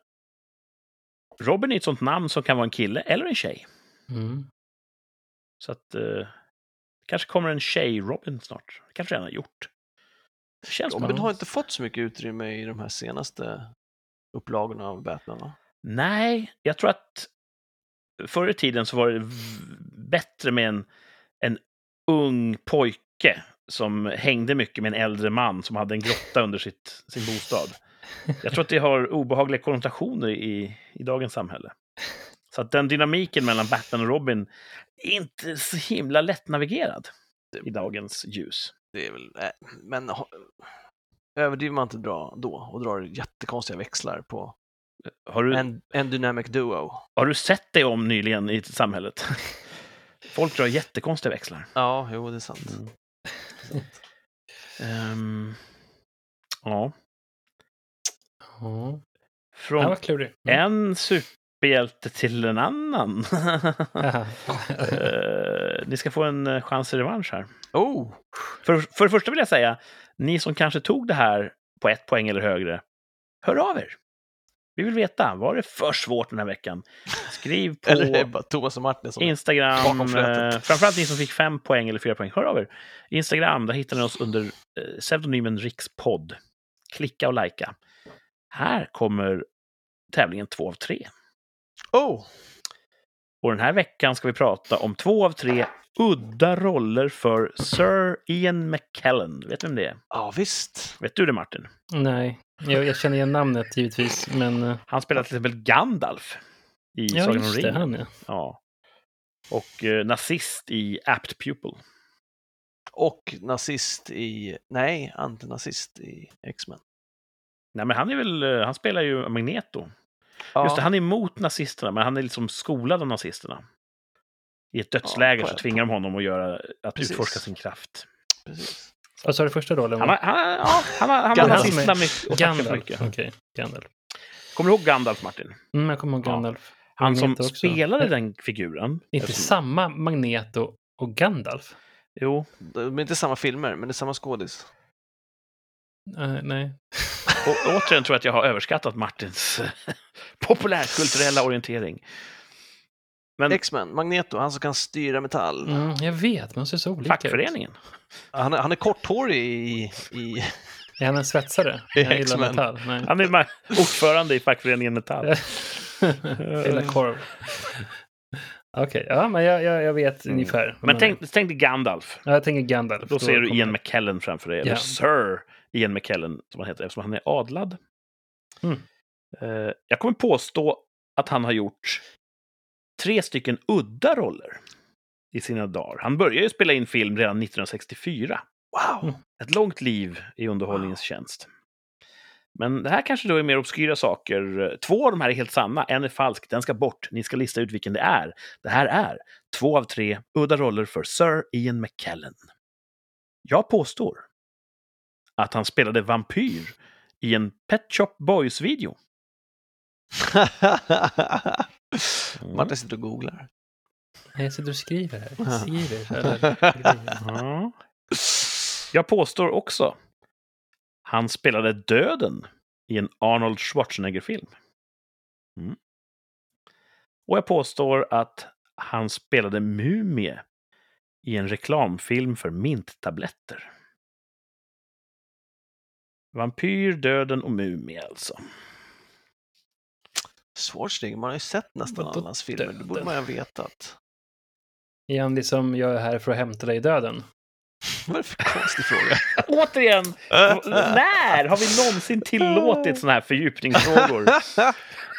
B: Robin är ett sånt namn som kan vara en kille eller en tjej.
C: Mm.
B: Så att eh, kanske kommer en tjej-Robin snart. Det kanske redan har gjort. Det känns
A: Robin har inte fått så mycket utrymme i de här senaste upplagorna av Batman, va?
B: Nej, jag tror att förr i tiden så var det bättre med en, en ung pojke som hängde mycket med en äldre man som hade en grotta under sitt, sin bostad. Jag tror att det har obehagliga konnotationer i, i dagens samhälle. Så att den dynamiken mellan Batman och Robin är inte så himla lättnavigerad i dagens ljus.
A: Det är väl... äh, Men ha- överdriver man inte dra då och drar jättekonstiga växlar på
B: Har du,
A: en, en dynamic duo?
B: har du sett dig om nyligen i samhället? *laughs* Folk drar jättekonstiga växlar.
A: Ja, jo, det är sant.
B: Mm. *laughs* Ehm, ja,
C: Ja,
B: från
C: det var
B: superhjälte till en annan. *laughs* Eh, ni ska få en eh, chans till revansch här.
A: Oh!
B: För, för det första vill jag säga, ni som kanske tog det här på ett poäng eller högre, hör av er. Vi vill veta, var det för svårt den här veckan? Skriv *laughs* på
A: Eller Thomas och Martin som...
B: Instagram. Eh, framförallt ni som fick fem poäng eller fyra poäng, hör av er. Instagram, där hittar ni oss under eh, pseudonymen Rikspodd. Klicka och likea. Här kommer tävlingen två av tre.
A: Oh!
B: Och den här veckan ska vi prata om två av tre udda roller för Sir Ian McKellen. Vet du vem det är?
A: Ja, visst.
B: Vet du det Martin?
C: Nej, jag, jag känner igen namnet givetvis, men... eh,
B: Han spelar till exempel Gandalf i
C: Ja,
B: Sagan om
C: just det,
B: ringen.
C: han ja.
B: Ja. Och eh, nazist i Apt Pupil.
A: Och nazist i... Nej, antinazist i X-Men.
B: Nej, men han är väl, eh, han spelar ju Magneto.
A: Ja,
B: Just det, han är emot nazisterna, men han är liksom skolad av nazisterna. I ett dödsläger
A: på
B: så tvingar de honom att, göra, att
A: Precis.
B: utforska sin kraft.
A: precis.
C: Vad sa du första rollen?
B: Han har, han, ja, han har, han har nazisterna mycket,
C: Gandalf.
B: mycket.
C: Okej, Gandalf.
B: Kommer du ihåg Gandalf, Martin?
C: Mm, jag kommer ihåg
B: Ja.
C: Gandalf.
B: Han som
C: också.
B: spelade den figuren.
C: Inte
B: Eftersom-
C: samma Magneto och Gandalf?
B: Jo,
A: De är inte samma filmer, men det är samma skådis.
C: Eh, nej.
B: Och återigen tror jag att jag har överskattat Martins populärkulturella orientering. Men
A: X-Men, Magneto, han som kan styra metall.
C: Mm, jag vet, man ser så olika ut.
B: fackföreningen.
A: Han, är, han är korthårig i... i
C: Är han en svetsare? *laughs*
A: I
C: Jag gillar metall. Nej.
B: Han är ordförande i fackföreningen Metall. *laughs*
C: jag gillar korv. Okej, ja, men jag, jag, jag vet
B: Mm.
C: ungefär.
B: Men tänk, tänk dig Gandalf.
C: Ja, jag tänker Gandalf.
B: Då ser du Ian McKellen framför dig. Eller
C: Ja.
B: Sir Ian McKellen, som han heter, eftersom han är adlad.
C: Mm.
B: Eh, jag kommer påstå att han har gjort tre stycken udda roller i sina dagar. Han började ju spela in film redan 1964.
A: wow!
C: Mm.
B: Ett långt liv i underhållningens tjänst. Men det här kanske då är mer obskyra saker. Två av de här är helt sanna, en är falsk, den ska bort. Ni ska lista ut vilken det är. Det här är två av tre udda roller för Sir Ian McKellen. Jag påstår att han spelade vampyr i en Pet Shop Boys-video. *laughs*
A: Martin sitter och googlar.
C: Nej, jag sitter och skriver här.
A: Ja.
C: Skriver. *laughs* Eller.
B: Jag påstår också han spelade döden i en Arnold Schwarzenegger-film. Mm. Och jag påstår att han spelade mumie i en reklamfilm för minttabletter. Vampyr, döden och mumie alltså.
A: Schwarzenegger, man har ju sett nästan alla hans filmer. Det borde man ju ha vetat.
C: är han liksom, jag är här för att hämta dig i döden? *laughs*
A: Vad är det för konstig fråga? *laughs*
B: Återigen, *laughs* när har vi någonsin tillåtit sådana här fördjupningsfrågor?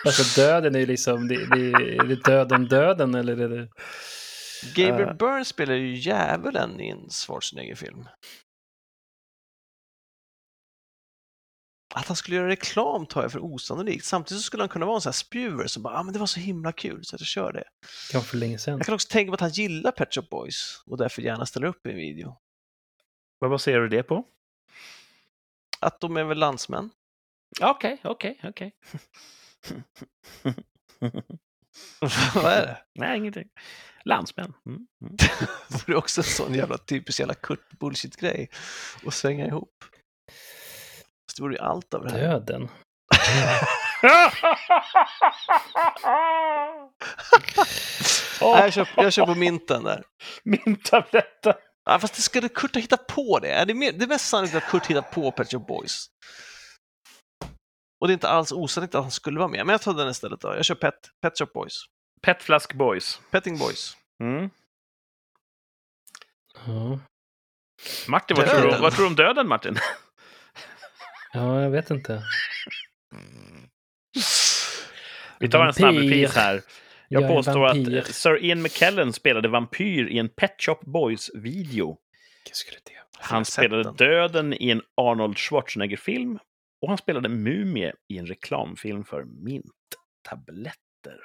C: Alltså döden är ju liksom, det, det, är det döden döden eller är det...
A: Gabriel
C: Eh.
A: Byrne spelar ju djävulen i en Schwarzenegger-film. Att han skulle göra reklam tar jag för osannolikt. Samtidigt så skulle han kunna vara en sån här spjuver som bara, ah, men det var så himla kul så att jag kör det.
C: Kan för länge sedan.
A: Jag kan också tänka mig att han gillar Pet Shop Boys och därför gärna ställer upp i en video.
B: Vad baserar du det på?
A: Att de är väl landsmän?
B: Okej, okej, okej. *laughs*
A: Vad är det?
B: Nej, ingenting. Landsmän. Mm. Mm. *laughs*
A: Det vore också en sån jävla typisk jävla Kurt bullshit-grej att svänga ihop. Det vore ju allt av det här.
C: Döden.
A: Nej, jag, kör, jag kör på minten där.
B: Min tabletta.
A: Ja, fast det skulle Kurt ha hittat på det? Är det, mer, det är mest sannolikt att Kurt hittat på Pet Shop Boys. Och det är inte alls osannolikt att han skulle vara med. Men jag tar den istället då. Jag kör Pet, Pet Shop Boys.
B: Petflask Boys.
A: Petting Boys.
B: Mm.
C: Ja.
B: Martin, vad tror, du, vad tror du om döden, Martin?
C: Ja, jag vet inte.
B: Vi tar en
C: Vampyr.
B: snabbrepris här. Jag,
C: Jag
B: påstår att eh, Sir Ian McKellen spelade vampyr i en Pet Shop Boys-video. Han spelade
A: den.
B: döden i en Arnold Schwarzenegger-film. Och han spelade mumie i en reklamfilm för minttabletter.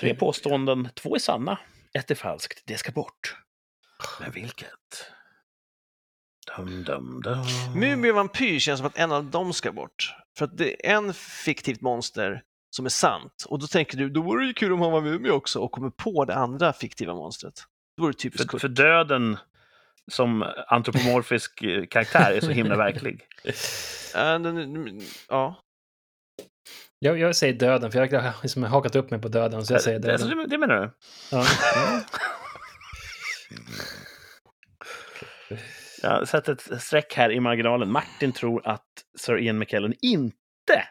B: Tre påståenden, två är sanna, ett är falskt. Det ska bort. Men vilket? Dum, dum, dum.
A: Mumie och vampyr känns som att en av dem ska bort. För att det är en fiktivt monster som är sant. Och då tänker du, då vore det ju kul om han var mumie också och kommer på det andra fiktiva monstret. Då vore det typiskt
B: För, för döden som antropomorfisk eh, karaktär är så himla *laughs* verklig.
A: Ja.
C: Jag, jag säger döden, för jag har liksom hakat upp mig på döden, så jag säger
B: Det, alltså,
C: döden.
B: det, det menar du?
C: Ja. *laughs*
B: Jag sätter ett streck här i marginalen. Martin tror att Sir Ian McKellen inte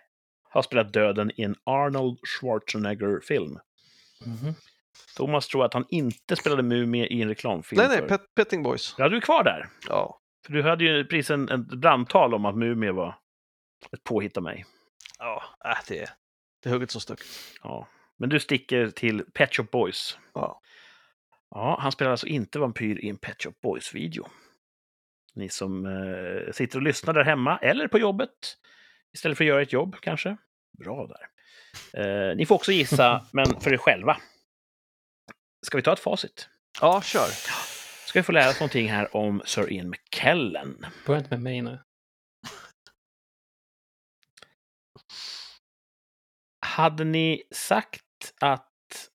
B: har spelat döden i en Arnold Schwarzenegger-film.
C: Mhm.
B: Thomas tror att han inte spelade mumie i en reklamfilm.
A: Nej, nej, pet, Petting Boys.
B: Ja, du är kvar där.
A: Ja.
B: För du hade ju precis en, en brandtal om att mumie var ett påhitt av mig.
A: Ja, äh, det, är- det är hugget som stucket.
B: Ja. Men du sticker till Pet Shop Boys.
A: Ja.
B: Ja, han spelar alltså inte vampyr i en Pet Shop Boys-video. Ni som eh, sitter och lyssnar där hemma, eller på jobbet, istället för att göra ett jobb kanske. Bra där. Eh, ni får också gissa, *laughs* men för er själva. Ska vi ta ett facit?
A: ja, kör.
B: Ska vi få lära oss någonting här om Sir Ian McKellen.
C: Börja inte med mig nu.
B: Hade ni sagt att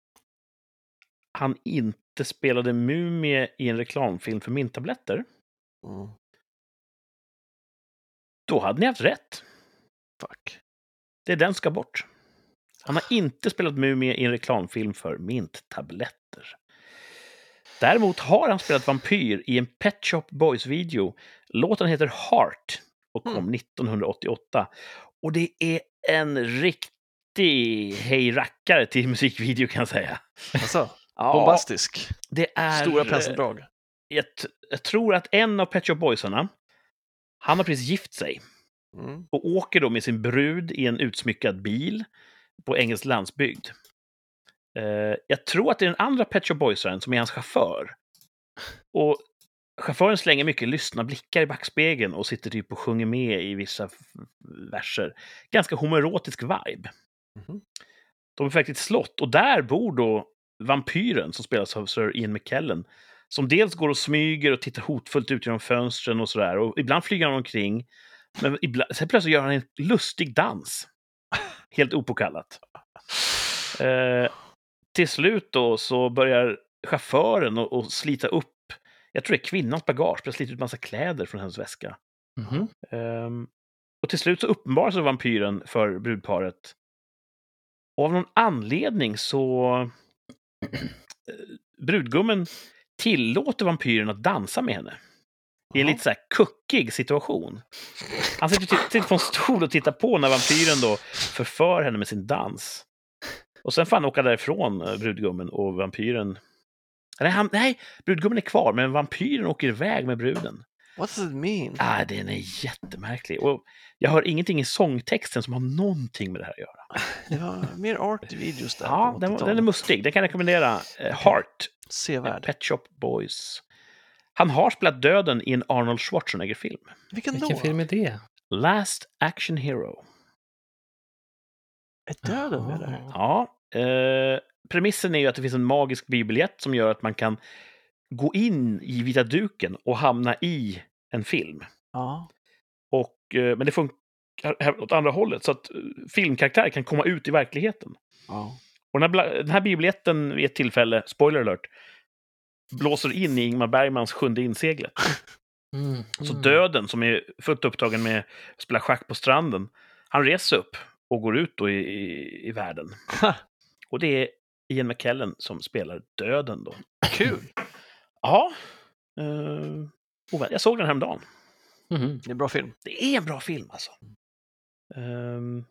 B: han inte spelade mumie i en reklamfilm för minttabletter,
A: Mm,
B: då hade ni haft rätt.
A: fuck.
B: Det är den ska bort. Han har inte spelat mumie i en reklamfilm för minttabletter. Däremot har han spelat vampyr i en Pet Shop Boys-video. Låten heter Heart och kom
A: Mm.
B: 1988. Och det är en riktig hejrackare till musikvideo kan jag säga.
A: Alltså,
B: Ja,
A: bombastisk.
B: det är...
A: Stora penseldrag.
B: Jag, jag tror att en av Pet Shop Boysarna, han har precis gift sig
A: Mm.
B: och åker då med sin brud i en utsmyckad bil på engelsk landsbygd. Eh, jag tror att det är den andra Pet Shop Boysaren som är hans chaufför. Och chauffören slänger mycket lyssna blickar i backspegeln och sitter typ och sjunger med i vissa verser. Ganska homoerotisk vibe.
A: Mhm.
B: De är ett slott och där bor då vampyren som spelas av Sir Ian McKellen. Som dels går och smyger och tittar hotfullt ut genom fönstren och sådär. Och ibland flyger han omkring. Men ibland, sen plötsligt gör han en lustig dans. Helt opåkallat. Eh, till slut då så börjar chauffören och, och slita upp, jag tror det är kvinnans bagage, börjar slita ut massa kläder från hennes väska.
C: Mhm.
B: Ehm, och till slut så uppenbarar sig vampyren för brudparet. Och av någon anledning så... eh, brudgummen tillåter vampyren att dansa med henne. I en lite så här kuckig situation. Han sitter, sitter sitter på en stol och tittar på när vampyren då förför henne med sin dans. Och sen får han åka därifrån, eh, brudgummen, och vampyren... Nej, han, nej, brudgummen är kvar, men vampyren åker iväg med bruden.
A: What does it mean?
B: Ah, den är jättemärklig. Och jag hör ingenting i sångtexten som har någonting med det här att göra. *laughs*
A: Det var mer art videos där
B: Ja, den,
A: 80-talet.
B: den är mustig. Den kan jag rekommendera. Eh, Heart,
A: Sevärd.
B: Pet Shop Boys. Han har spelat döden i en Arnold Schwarzenegger-film.
A: Vilken,
C: Vilken
A: då?
C: film är det?
B: Last Action Hero.
A: Är döden med där?
B: Ja, eh, premissen är ju att det finns en magisk biobiljett som gör att man kan gå in i vita duken och hamna i en film.
A: Ja.
B: Och, eh, men det funkar åt andra hållet, så att eh, filmkaraktärer kan komma ut i verkligheten.
A: ja.
B: Och den här, den här biobiljetten vid ett tillfälle, spoiler alert, blåser in i Ingmar Bergmans Sjunde inseglet. *laughs*
C: Mm.
B: Så
C: mm.
B: döden, som är fullt upptagen med att spela schack på stranden, han reser upp och går ut då i, i, i världen. *laughs* Och det är Ian McKellen som spelar döden då.
A: Kul!
B: Ja. Uh, ovä- jag såg den häromdagen.
C: Mhm.
A: Det är en bra film.
B: Det är en bra film alltså. Ehm,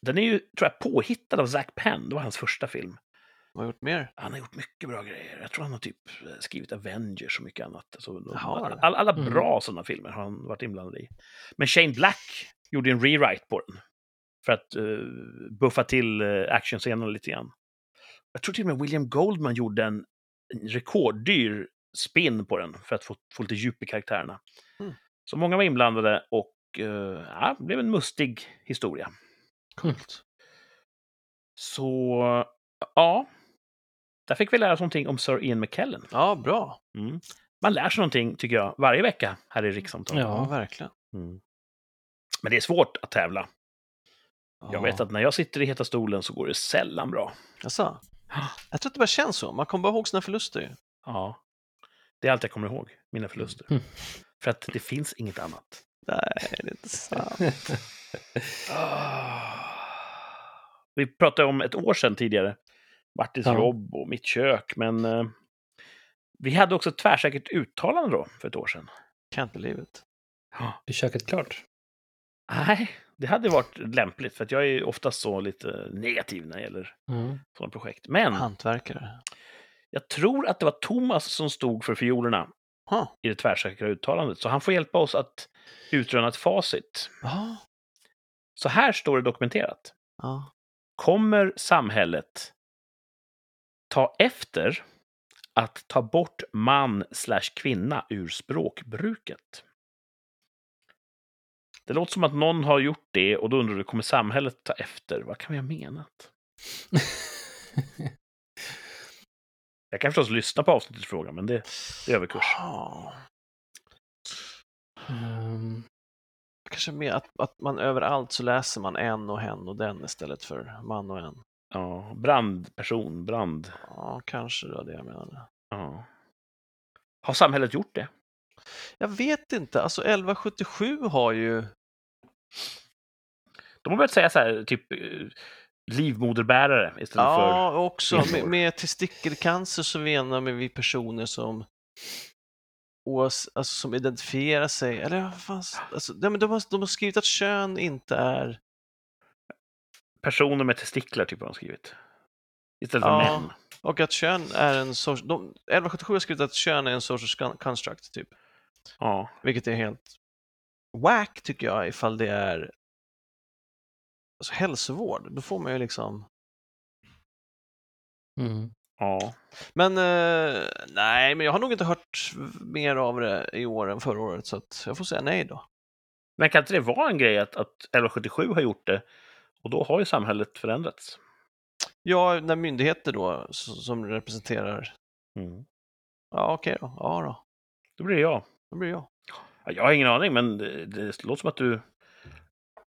B: den är ju, tror jag, påhittad av Zack Penn. Det var hans första film.
A: Vad har gjort mer?
B: Han har gjort mycket bra grejer. Jag tror han har typ eh, skrivit Avengers och mycket annat. Alltså, de-
A: Jaha.
B: alla, alla
C: Mm.
B: bra sådana filmer har han varit inblandad i. Men Shane Black gjorde en rewrite på den. För att uh, buffa till uh, actionscenerna lite grann. Jag tror till och med William Goldman gjorde en rekorddyr spin på den för att få, få lite djup i karaktärerna.
A: Mm.
B: Så många var inblandade och uh, ja, det blev en mustig historia.
A: Coolt.
B: Så ja, där fick vi lära oss någonting om Sir Ian McKellen.
A: Ja, bra.
B: Mm. Man lär sig någonting, tycker jag, varje vecka här i Rikssamtal.
A: Ja, verkligen.
B: Mm. Men det är svårt att tävla. Jag
A: Ja.
B: vet att när jag sitter i heta stolen så går det sällan bra.
A: Jaså? Jag tror att det bara känns så. Man kommer bara ihåg sina förluster.
B: Ja. Det är allt jag kommer ihåg, mina förluster.
C: Mm.
B: För att det finns inget annat.
A: Nej, det är inte sant.
B: Vi pratade om ett år sedan tidigare. Martins
C: Ja.
B: jobb och mitt kök, men eh, vi hade också ett tvärsäkert uttalande då för ett år sedan.
A: Can't believe it.
C: Är köket klart?
B: Nej, det hade varit lämpligt, för att jag är oftast så lite negativ när det gäller
C: Mm.
B: sådana projekt. Men
A: Hantverkare.
B: jag tror att det var Thomas som stod för fiolerna
A: Huh.
B: i det tvärsäkra uttalandet, så han får hjälpa oss att utröna ett facit.
A: Ja.
B: Så här står det dokumenterat.
A: Ja.
B: Kommer samhället ta efter att ta bort man slash kvinna ur språkbruket? Det låter som att någon har gjort det och då undrar du, kommer samhället ta efter? Vad kan vi ha menat? *laughs* Jag kan förstås lyssna på avsnittet i fråga, men det, det är överkurs.
C: Ehm,
A: Kanske mer att, att man överallt så läser man en och hen och den istället för man och en.
B: Ja, brandperson, brand.
A: Ja, kanske det var det jag menade.
B: Ja. Har samhället gjort det?
A: Jag vet inte, alltså 1177 har ju...
B: De har börjat säga så här, typ eh, livmoderbärare istället för...
A: Ja, också *laughs* med, med testikelcancer så menar vi personer som oas, alltså, som identifierar sig, eller vad fan, alltså, de, de, har, de har skrivit att kön inte är...
B: Personer med testiklar, typ har de skrivit. Istället för
A: Ja.
B: män.
A: Och att kön är en sorts... De, 1177 har skrivit att kön är en sorts con- construct, typ.
B: Ja.
A: Vilket är helt whack, tycker jag, ifall det är alltså, hälsovård. Då får man ju liksom...
C: mm.
B: Ja.
A: Men eh, nej, men jag har nog inte hört mer av det i år än förra året, så att jag får säga nej då.
B: Men kan inte det vara en grej att, att 1177 har gjort det? Och då har ju samhället förändrats.
A: Ja, när myndigheter då, som representerar...
B: Mm.
A: Ja, okej då. Ja då,
B: Då blir det jag.
A: Då blir det jag.
B: Ja, Jag har ingen aning, men det, det låter som att du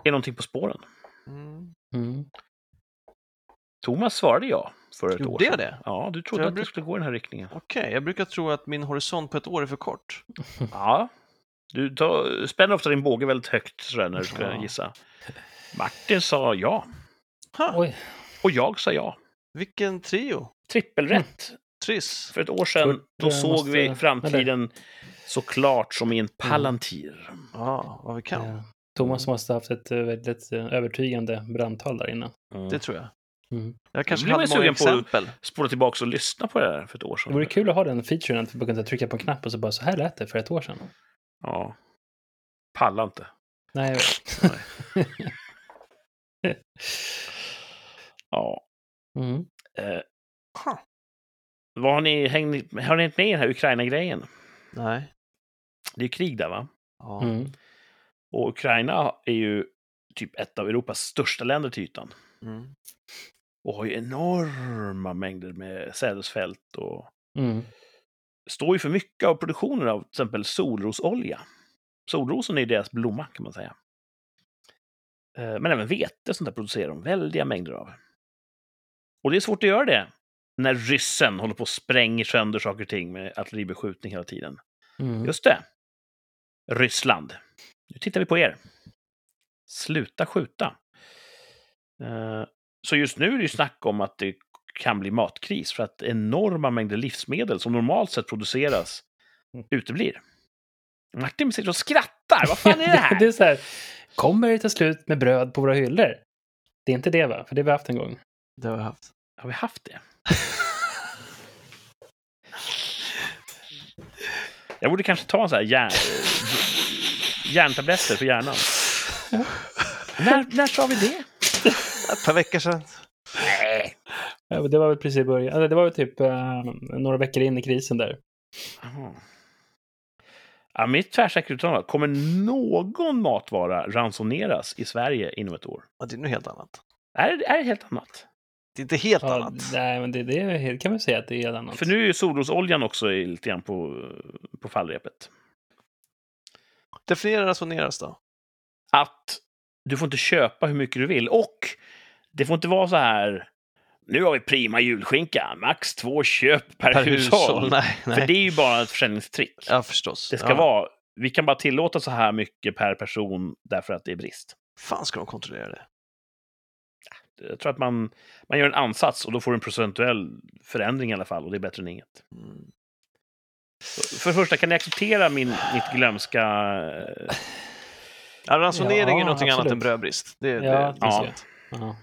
B: är någonting på spåren.
A: Mm.
C: Mm.
B: Thomas svarade ja för ett
A: Gjorde
B: år sedan.
A: jag det?
B: Ja, du trodde
A: Jag
B: att det
A: bruk-
B: skulle gå i den här riktningen.
A: Okej, jag brukar tro att min horisont på ett år är för kort. *laughs*
B: Ja. Du tar, spänner ofta din båge väldigt högt sådär, när du ska
A: Ja.
B: gissa. Martin sa ja.
A: Ha,
C: Oj.
B: Och jag sa ja.
A: vilken trio!
B: Trippelrätt.
A: Triss!
B: För ett år sedan
C: Kurt,
B: då såg
C: måste-
B: vi framtiden så klart som i en palantir.
A: Ja, vad vi kan.
C: Thomas måste ha haft ett eh, väldigt eh, övertygande brandtal där innan.
B: Mm.
A: Det tror jag.
C: Mm.
A: Jag kanske
B: man
A: hade många
B: sugen på-
A: exempel.
B: Spola tillbaka och lyssna på det där för ett år
C: Det
B: sedan.
C: vore kul att ha den featuren, att vi bara kunde trycka på en knapp och så bara så här lät det för ett år sedan.
B: Ja. Pallar inte.
C: Nej, jag vet. *laughs*
B: Ja.
C: Mm.
B: Eh, vad har ni hängt, har ni hängt med i den här Ukraina-grejen?
A: Nej.
B: Det är ju krig där, va?
A: Ja.
C: Mm.
B: Och Ukraina är ju typ ett av Europas största länder till ytan.
A: Mm.
B: Och har ju enorma mängder med sädesfält och
C: Mm.
B: står ju för mycket av produktionen av till exempel solrosolja. Solrosen är ju deras blomma kan man säga. Eh, Men även vete sånt där producerar de väldiga mängder av. Och det är svårt att göra det när ryssen håller på och spränger sönder saker och ting med artilleribeskjutning hela tiden.
C: Mm.
B: Just det. Ryssland. Nu tittar vi på er. Sluta skjuta. Eh, Så just nu är det ju snack om att det kan bli matkris för att enorma mängder livsmedel som normalt sett produceras
C: Mm.
B: uteblir. Martin sitter och skrattar. Vad fan är det här? *laughs*
C: det är så här, kommer det ta slut med bröd på våra hyllor? Det är inte det va? För det har vi haft en gång.
A: Det har vi haft.
B: Har vi haft det? *laughs* Jag borde kanske ta en sån här järn, järntabletter för hjärnan. När, när sa vi det?
A: Ett par veckor sedan.
B: Nej.
C: Men det var väl precis i början. Eller det var väl typ eh, några veckor in i krisen där.
B: Ja, mitt tvärsäkra uttalande kommer någon matvara ransoneras i Sverige inom ett år?
A: Ja, det är något helt annat.
B: Är det, är det helt annat?
A: Det är inte helt
C: Ja,
A: annat.
C: nej, men det, det är helt- kan man säga att det är annat.
B: För nu är ju solrosoljan också lite grann på, på fallrepet.
A: Definiera ransoneras då.
B: att du får inte köpa hur mycket du vill. Och det får inte vara så här, nu har vi prima julskinka, max två köp per,
A: Per
B: hushåll.
A: hushåll. Nej,
B: För
A: nej.
B: det är ju bara ett försäljningstrick.
A: Ja, förstås.
B: Det ska
A: ja.
B: vara, vi kan bara tillåta så här mycket per person därför att det är brist.
A: fan ska de kontrollera det?
B: Jag tror att man, man gör en ansats och då får du en procentuell förändring i alla fall och det är bättre än inget.
A: Mm.
B: För det första, kan ni acceptera min, mitt glömska... eh,
A: Ja, ransonering
C: Ja,
A: är någonting annat än brödbrist. Det,
C: Ja,
A: det,
C: det
B: Ja.
C: Ja.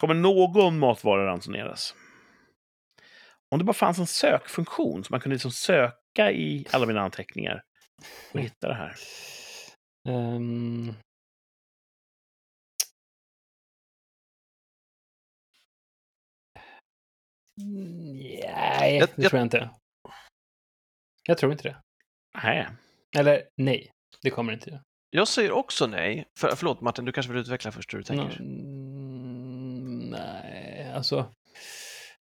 B: Kommer någon matvara ransoneras? Om det bara fanns en sökfunktion så man kunde liksom söka i alla mina anteckningar och hitta det här.
C: Ehm. Nej, det
A: jag-
C: tror jag inte. Jag tror inte det.
B: Nej.
C: Eller nej, det kommer inte det.
A: Jag säger också nej. För, förlåt Martin, du kanske vill utveckla först hur du tänker.
C: Mm, nej, alltså.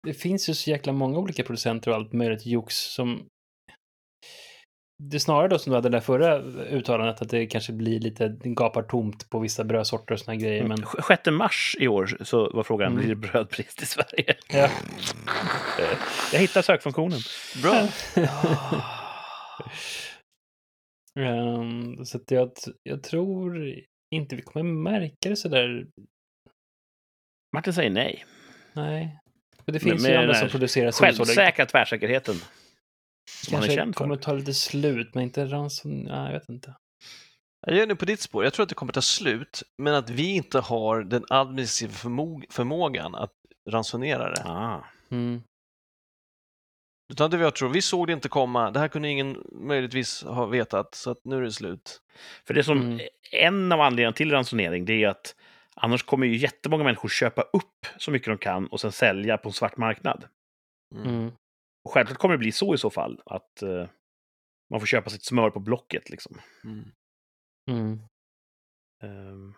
C: Det finns ju så jäkla många olika producenter och allt möjligt jox som... Det är snarare då som du hade det där förra uttalandet att det kanske blir lite gapar tomt på vissa brödsorter och såna grejer. Men
B: Sj- 6 mars i år så var frågan,
C: Mm.
B: blir det brödbrist i Sverige?
C: ja. *laughs*
B: Jag hittar sökfunktionen.
A: Bra. *laughs*
C: Ehm, så att jag, jag tror inte vi kommer märka det så där.
B: Martin säger nej.
C: Nej. För det
B: Men
C: finns
B: med
C: ju andra som producerar solsorter.
B: Självsäkra tvärsäkerheten. Som man är
C: Kanske kommer ta lite slut, men inte ranson... Nej, jag vet inte.
A: Jag är nu på ditt spår. Jag tror att det kommer ta slut, men att vi inte har den administrativa förmog- förmågan att ransonera det.
B: Ah.
C: Mm.
A: Utan det jag tror, vi såg det inte komma. Det här kunde ingen möjligtvis ha vetat, så att nu är det slut.
B: För det som,
C: Mm.
B: en av anledningarna till ransonering, det är att annars kommer ju jättemånga människor köpa upp så mycket de kan och sen sälja på en svart marknad.
A: Mm.
B: Och självklart kommer det bli så i så fall, att eh, man får köpa sitt smör på Blocket. Liksom.
A: Mm.
C: Mm.
B: Ehm,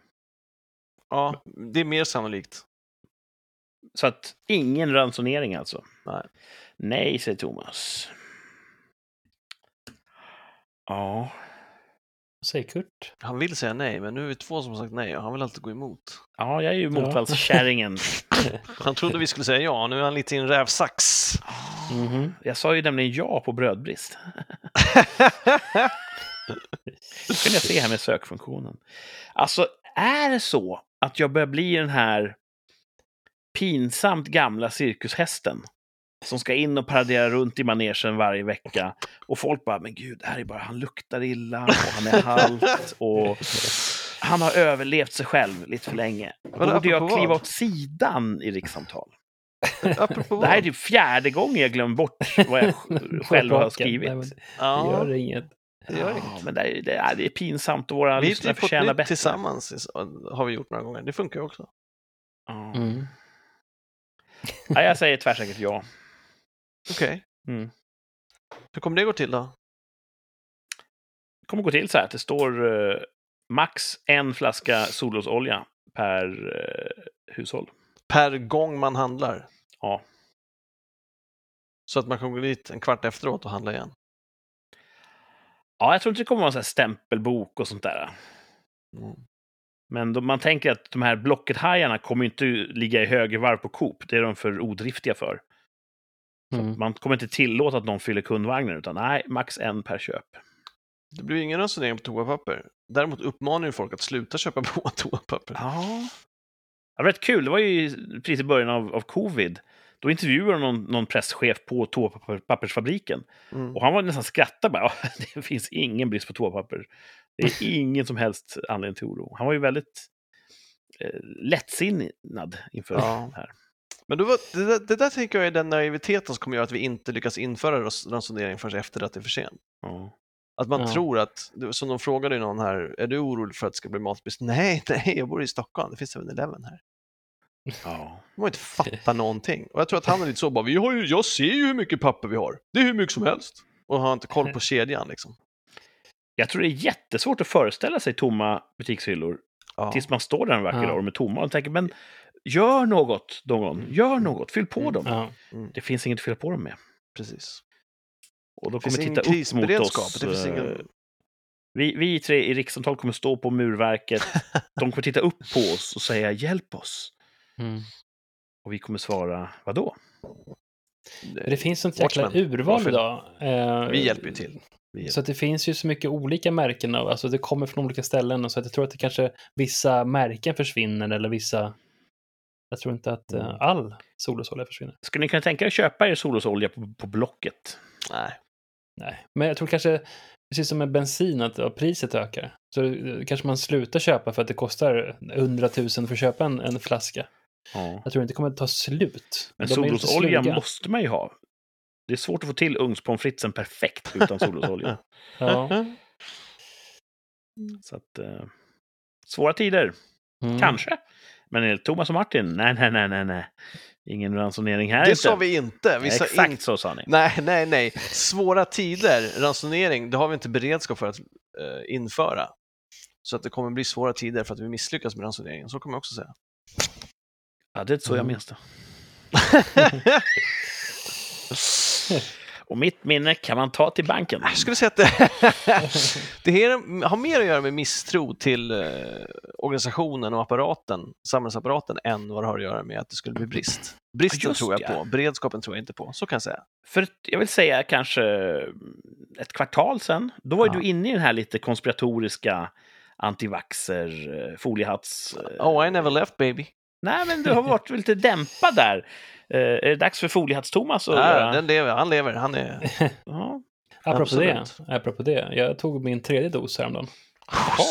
A: Ja, det är mer sannolikt.
B: så att ingen ransonering alltså.
A: Nej.
B: Nej, säger Thomas. Ja,
C: Säger Kurt?
A: Han vill säga nej, men nu är vi två som har sagt nej och han vill alltid gå emot.
B: ja jag är ju motvallskärringen. *laughs*
A: Han trodde vi skulle säga ja, nu är han lite i en rävsax.
C: Mhm.
B: Jag sa ju nämligen ja på brödbrist. *laughs* Nu kan jag se här med sökfunktionen. Alltså, är det så att jag börjar bli den här pinsamt gamla cirkushästen som ska in och paradera runt i manegen varje vecka och folk bara, men gud, det här är bara, han luktar illa och han är *laughs* halt och han har överlevt sig själv lite för länge. Borde jag kliva åt sidan i rikssamtal? *laughs*
A: Apropå
B: Det här är typ fjärde gången jag glömt bort vad jag *laughs* själv har skrivit.
C: Nej, Det
A: Ja,
C: gör inget.
A: det gör
B: Ja,
A: inget.
B: men det är, det, är, det är pinsamt och våra
A: Vi
B: lyssnare
A: typ
B: förtjänar bättre.
A: tillsammans, har vi gjort några gånger. Det funkar ju också.
B: Ja.
C: Mm.
B: Ja, jag säger tvärsäkert ja.
A: Okej.
B: Mm.
A: Hur kommer det gå till då?
B: Det kommer gå till så här att det står eh, max en flaska solrosolja per eh, hushåll.
A: Per gång man handlar.
B: Ja.
A: Så att man kan gå dit en kvart efteråt och handla igen.
B: ja, jag tror inte det kommer vara en stämpelbok och sånt där.
A: Mm.
B: Men de, man tänker att de här Blocket-hajarna kommer inte ligga i högervarv på Coop. Det är de för odriftiga för.
C: Mm.
B: man kommer inte tillåta att någon fyller kundvagnen, utan nej, max en per köp.
A: Det blir ingen ransonering på toapapper. Däremot uppmanar ju folk att sluta köpa *laughs* på toapapper.
B: Ja. Det var rätt kul. Det var ju precis i början av, av covid. Då intervjuade någon, någon presschef på toapappersfabriken.
A: Mm.
B: Och han var nästan skrattade bara. *laughs* "Ja, Det finns ingen brist på toapapper. Det är *laughs* ingen som helst anledning till oro. Han var ju väldigt eh, lättsinnad inför
A: Ja.
B: det här.
A: Men då var, det, där, det där tänker jag är den naiviteten som kommer göra att vi inte lyckas införa ransonering förrän efter att det är för sent.
B: Ja.
A: Att man
C: Ja.
A: tror att, som de frågade någon här, är du orolig för att det ska bli matbrist? Nej, *laughs* nej, jag bor i Stockholm, det finns 7-Eleven här.
B: Ja.
A: De har inte fattat någonting. Och jag tror att han är lite så bara, vi har ju, jag ser ju hur mycket papper vi har. Det är hur mycket som helst. Och har inte koll på *laughs* kedjan liksom.
B: Jag tror det är jättesvårt att föreställa sig tomma butikshyllor
A: Ja.
B: tills man står där en vacker
C: Ja.
B: dag och de är tomma och tänker, men gör något någon, gör något, fyll på
A: Mm.
B: dem.
C: Ja.
B: Det finns inget att fylla på dem med.
A: Precis.
B: Och
A: finns
B: kommer titta upp mot oss.
A: Det finns
B: eh,
A: ingen...
B: Vi, vi tre i rikssamtal kommer stå på murverket. *laughs* De kommer titta upp på oss och säga hjälp oss.
C: Mm.
B: Och vi kommer svara vadå?
C: Det finns sånt jäkla
A: Watchmen.
C: urval
A: Varför?
C: idag. Eh,
A: Vi hjälper ju till. Hjälper.
C: Så att det finns ju så mycket olika märken av, alltså det kommer från olika ställen och så att jag tror att det kanske vissa märken försvinner eller vissa jag tror inte att eh,
A: Mm.
C: all solrosolja försvinner.
B: Skulle ni kunna tänka er att köpa er solrosolja på, på Blocket?
A: Nej.
C: Nej, men jag tror kanske, precis som med bensin, att ja, priset ökar. Så eh, kanske man slutar köpa för att det kostar 100 000 för att köpa en, en flaska.
B: Ja.
C: Jag tror inte det kommer att ta slut.
B: Men solrosolja måste man ju ha. Det är svårt att få till ugnspommes fritesen perfekt utan solrosolja. *laughs*
C: Ja.
B: Så att, eh, svåra tider,
C: Mm.
B: kanske. Men enligt Thomas och Martin, nej, nej, nej, nej, nej. Ingen ransonering här
A: Det
B: inte.
A: sa vi inte. Vi sa
B: Exakt
A: inte
B: så sa ni.
A: Nej, nej, nej. Svåra tider, ransonering, det har vi inte beredskap för att eh, införa. Så att det kommer bli svåra tider för att vi misslyckas med ransoneringen, så kan man också säga.
B: Ja, det är så jag
C: Mm.
B: minns det. *laughs* *laughs* Och mitt minne kan man ta till banken.
A: Jag skulle säga att det, *laughs* det är, har mer att göra med misstro till eh, organisationen och apparaten, samhällsapparaten, än vad det har att göra med att det skulle bli brist. Bristen
B: Just
A: tror jag
B: ja.
A: på, beredskapen tror jag inte på. Så kan jag säga.
B: För jag vill säga kanske ett kvartal sen, då var
A: Ja.
B: du inne i den här lite konspiratoriska antivaxer, eh, foliehatts... eh,
A: Oh, I never left baby.
B: Nej, men du har varit lite dämpad där. Eh, är det dags för foliehatts-Thomas att
A: Ja, den lever, han lever, han är... *laughs*
B: Ja.
C: Apropå
A: Absolut.
C: det, apropå det, jag tog min tredje dos häromdagen.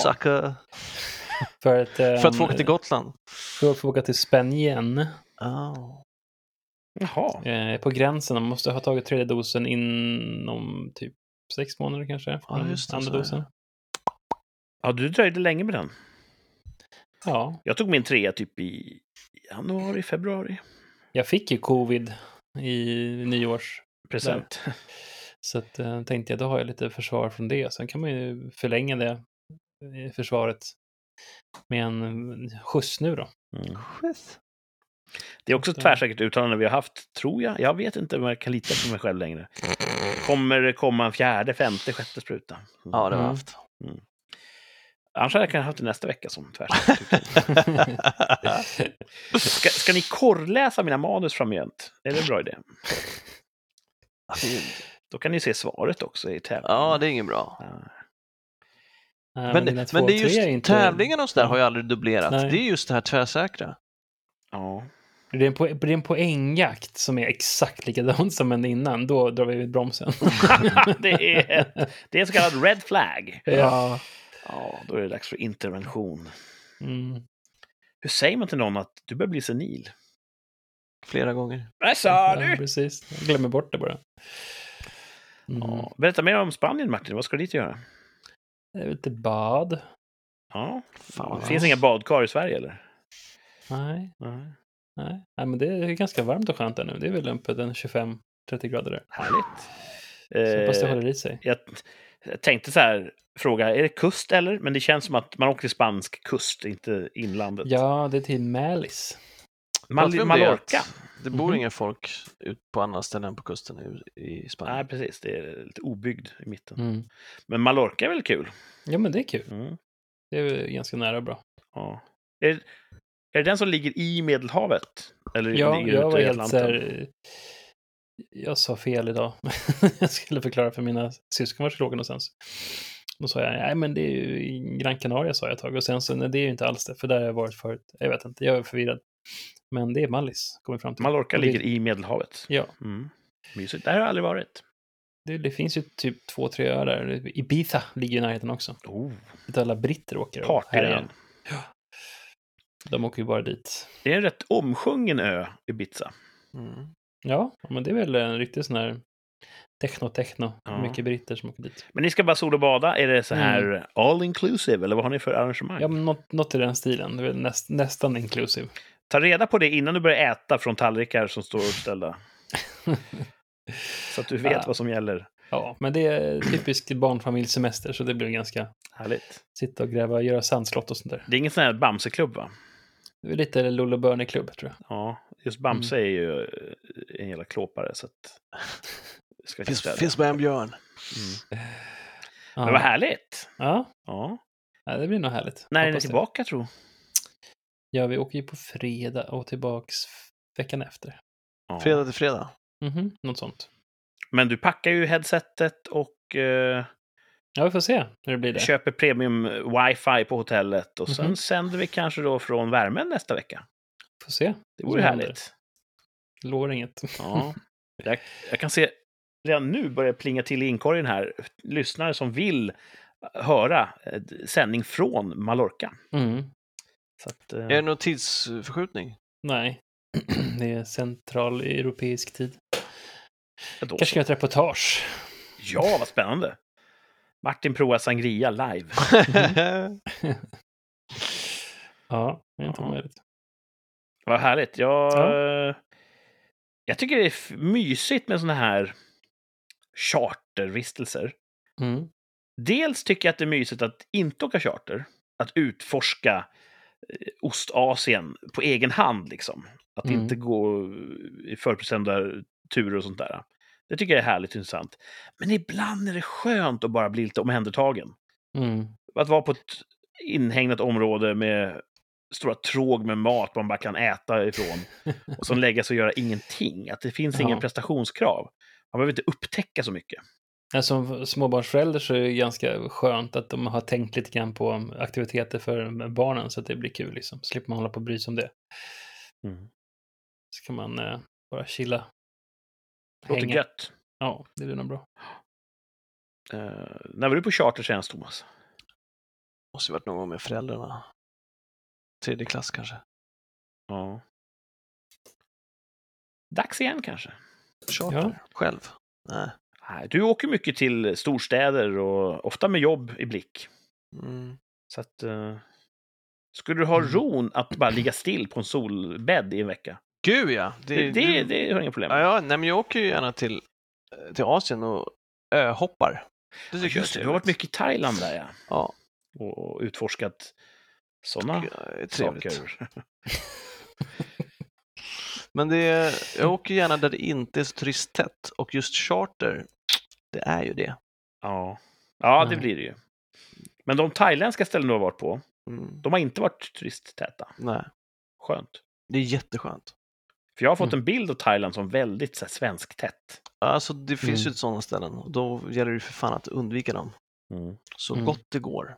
A: Sucker.
C: För att, eh, *laughs*
A: För att få åka till Gotland.
C: För att få åka till Spanien.
A: Oh.
B: Jaha.
C: Eh, på gränsen, man måste ha tagit tredje dosen inom typ sex månader kanske.
A: Ja, just det,
C: andra dosen.
B: Ja, du dröjde länge med den.
C: Ja,
B: Jag tog min trea typ i januari, februari.
C: Jag fick ju covid i nyårs.
B: Present. *laughs*
C: Så att, eh, tänkte jag, då har jag lite försvar från det. Sen kan man ju förlänga det i försvaret med en skjuts nu då.
B: Mm.
A: Skit.
B: Det är också ett tvärsäkert uttalande vi har haft, tror jag. Jag vet inte om jag kan lita på mig själv längre. Kommer det komma en fjärde, femte, sjätte spruta? Mm.
A: Ja, det har jag
C: Mm.
B: Annars hade jag kanske haft det nästa vecka som tvärsäkert. *laughs* Ska, ska ni korrläsa mina manus framgent? Är det en bra idé? Då kan ni se svaret också i tävlingen.
A: Ja, det är inget bra.
B: Ja.
C: Nej,
A: Men,
C: två
A: men
C: och
A: det är just
C: inte-
A: tävlingarna och sådär har jag aldrig dubblerat.
C: Nej.
A: Det är just det här tvärsäkra.
B: ja.
C: Det är, en po- det är en poängjakt som är exakt likadan som en innan. Då drar vi vid bromsen. *laughs*
B: det, är ett, det är en så kallad red flag.
C: ja.
B: Ja, då är det dags för intervention.
C: Mm.
B: Hur säger man till någon att du börjar bli senil?
A: Flera gånger.
B: Vad sa
C: Ja,
B: du?
C: precis. Jag glömmer bort det bara. Mm.
B: Ja. Berätta mer om Spanien, Martin. Vad ska du dit göra?
C: Det är lite bad.
B: Ja.
A: Fan,
B: Det finns inga badkar i Sverige, eller?
C: Nej,
B: Nej.
C: nej. nej, men det är ganska varmt och skönt där nu. Det är väl uppe en 25-30 grader där.
B: Härligt.
C: Så hoppas det
B: Eh,
C: håller i sig.
B: jag, jag tänkte så här, fråga, är det kust eller? Men det känns som att man åker till spansk kust, inte inlandet.
C: Ja, det är till Malis.
B: Mal- Mallorca.
A: Det bor
C: Mhm.
A: inga folk ut på andra ställen på kusten i, Spanien.
B: Nej, precis. Det är lite obyggd i mitten.
C: Mm.
B: Men Mallorca är väl kul?
C: Ja, men det är kul.
B: Mm.
C: Det är ganska nära bra.
B: Ja. Är, är det den som ligger i Medelhavet? Eller
C: Ja,
B: ligger
C: jag var
B: i
C: helt så här, Jag sa fel idag. *laughs* jag skulle förklara för mina syskon var jag åka någonstans. Då sa jag, nej men det är ju i Gran Canaria sa jag ett tag. Och sen så, nej det är ju inte alls det, för där har jag varit förut. Jag vet inte, jag är förvirrad. Men det är Mallis, kommer fram till.
B: Mallorca ligger i Medelhavet.
C: Ja,
B: Mm. Mysigt. Där har jag aldrig varit.
C: det, det finns ju typ två, tre öar där. Ibiza ligger i närheten också.
B: Oh,
C: Dit alla britter åker.
B: Partyrön.
C: De åker ju bara dit.
B: Det är en rätt omsjungen ö, Ibiza.
A: Mm.
C: Ja, men det är väl en riktig sån här techno-techno.
B: Ja.
C: Mycket britter som åker dit.
B: Men ni ska bara sol och bada. Är det så här all inclusive, eller vad har ni för arrangemang?
C: Mm. Ja, något, något i den stilen. Det är näst, nästan inclusive.
B: Ta reda på det innan du börjar äta från tallrikar som står uppställda. *laughs* så att du vet
C: Ja.
B: vad som gäller.
C: Ja, men det är typisk barnfamiljssemester så det blir ganska
B: Härligt.
C: sitta och gräva, göra sandslott och sånt där.
B: Det är ingen sån här Bamseklubb, va?
C: Det är lite Lollo Börne-klubb tror jag.
B: Ja, just Bamse
C: Mm.
B: är ju en jävla klåpare, så att... Ska
A: Finns, finns med en björn.
B: Mm.
C: Ja.
B: Men vad härligt!
C: Ja,
B: Ja.
C: ja, det blir nog härligt.
B: När är ni tillbaka, tror
C: Ja, vi åker ju på fredag och tillbaks veckan efter.
B: ja.
A: Fredag till fredag.
C: Mhm, något sånt.
B: Men du packar ju headsetet och eh,
C: Ja, vi får se hur det blir det.
B: köper premium wifi på hotellet. Och sen
C: Mhm.
B: sänder vi kanske då från värmen nästa vecka.
C: Får se.
B: Det vore härligt.
C: Lovar inget.
B: Ja. *laughs* Jag, jag kan se redan nu börjar plinga till i inkorgen här. Lyssnare som vill höra eh, sändning från Mallorca.
C: Mm.
B: Så att, eh,
A: Är det någon tidsförskjutning?
C: Nej, *clears throat* det är centraleuropeisk tid.
B: då
C: Kanske ska jag ett reportage.
B: Ja, vad spännande! Martin provar sangria live. *laughs*
C: Ja, det är inte omöjligt.
B: Vad härligt. Jag,
C: Ja.
B: jag tycker det är mysigt med såna här chartervistelser.
C: Mm.
B: Dels tycker jag att det är mysigt att inte åka charter. Att utforska eh, Ostasien på egen hand, liksom. Att
C: Mm.
B: inte gå i förbestämda turer och sånt där. Det tycker jag är härligt och intressant. Men ibland är det skönt att bara bli lite omhändertagen.
C: Mm.
B: Att vara på ett inhägnat område med stora tråg med mat man bara kan äta ifrån. Och sen *laughs* lägga sig och göra ingenting. Att det finns ingen
C: Ja.
B: prestationskrav. Man behöver inte upptäcka så mycket.
C: Som småbarnsförälder så är det ganska skönt att de har tänkt lite grann på aktiviteter för barnen så att det blir kul. Liksom. Slipper man hålla på och bry sig om det. Så kan man eh, bara chilla.
B: Låter
C: hänga.
B: gött.
C: Ja, det blir nog bra.
B: Uh, när var du på charter senast, Thomas?
A: Måste ju varit någon gång med föräldrarna. Tredje klass kanske.
B: Ja. Dags igen kanske?
A: Charter.
C: Ja.
A: Själv? Nej.
B: Nej, du åker mycket till storstäder och ofta med jobb i blick.
A: Mm.
B: Så att... eh, skulle du ha
C: Mm.
B: ron att bara ligga still på en solbädd i en vecka?
A: Gud ja!
B: Det, det, det har jag inga problem
A: ja,
B: med.
A: ja, nej, men jag åker ju gärna till, till Asien och öhoppar. Det tycker
B: Just det, du har varit mycket i Thailand där, ja.
A: Ja,
B: Och, och utforskat sådana
A: det
B: saker. *laughs*
A: Men det är, jag åker gärna där det inte är så turisttätt och just charter, det är ju det.
B: Ja, ja det
C: Mm.
B: blir det ju. Men de thailändska ställen du har varit på,
A: Mm.
B: de har inte varit turisttäta.
A: Nej,
B: Skönt.
A: det är jätteskönt.
B: För jag har fått
C: Mm.
B: en bild av Thailand som väldigt så här, svenskt-tätt.
A: Alltså det finns
C: Mm.
A: ju sådana ställen och då gäller det för fan att undvika dem så
C: Mm.
A: gott det går.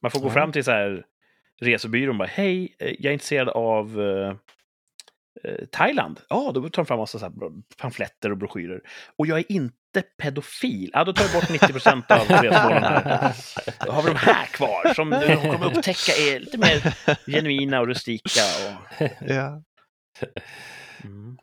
B: Man får gå fram till så här resebyrån och bara hej, eh, jag är intresserad av eh, eh, Thailand. Ja, då tar de fram massa så pamfletter och broschyrer. Och jag är inte pedofil. Ja, då tar jag bort 90 procent av resmålen här. Då har vi de här kvar som du kommer upptäcka är lite mer genuina och rustika. Och...
A: Ja.
B: Mm.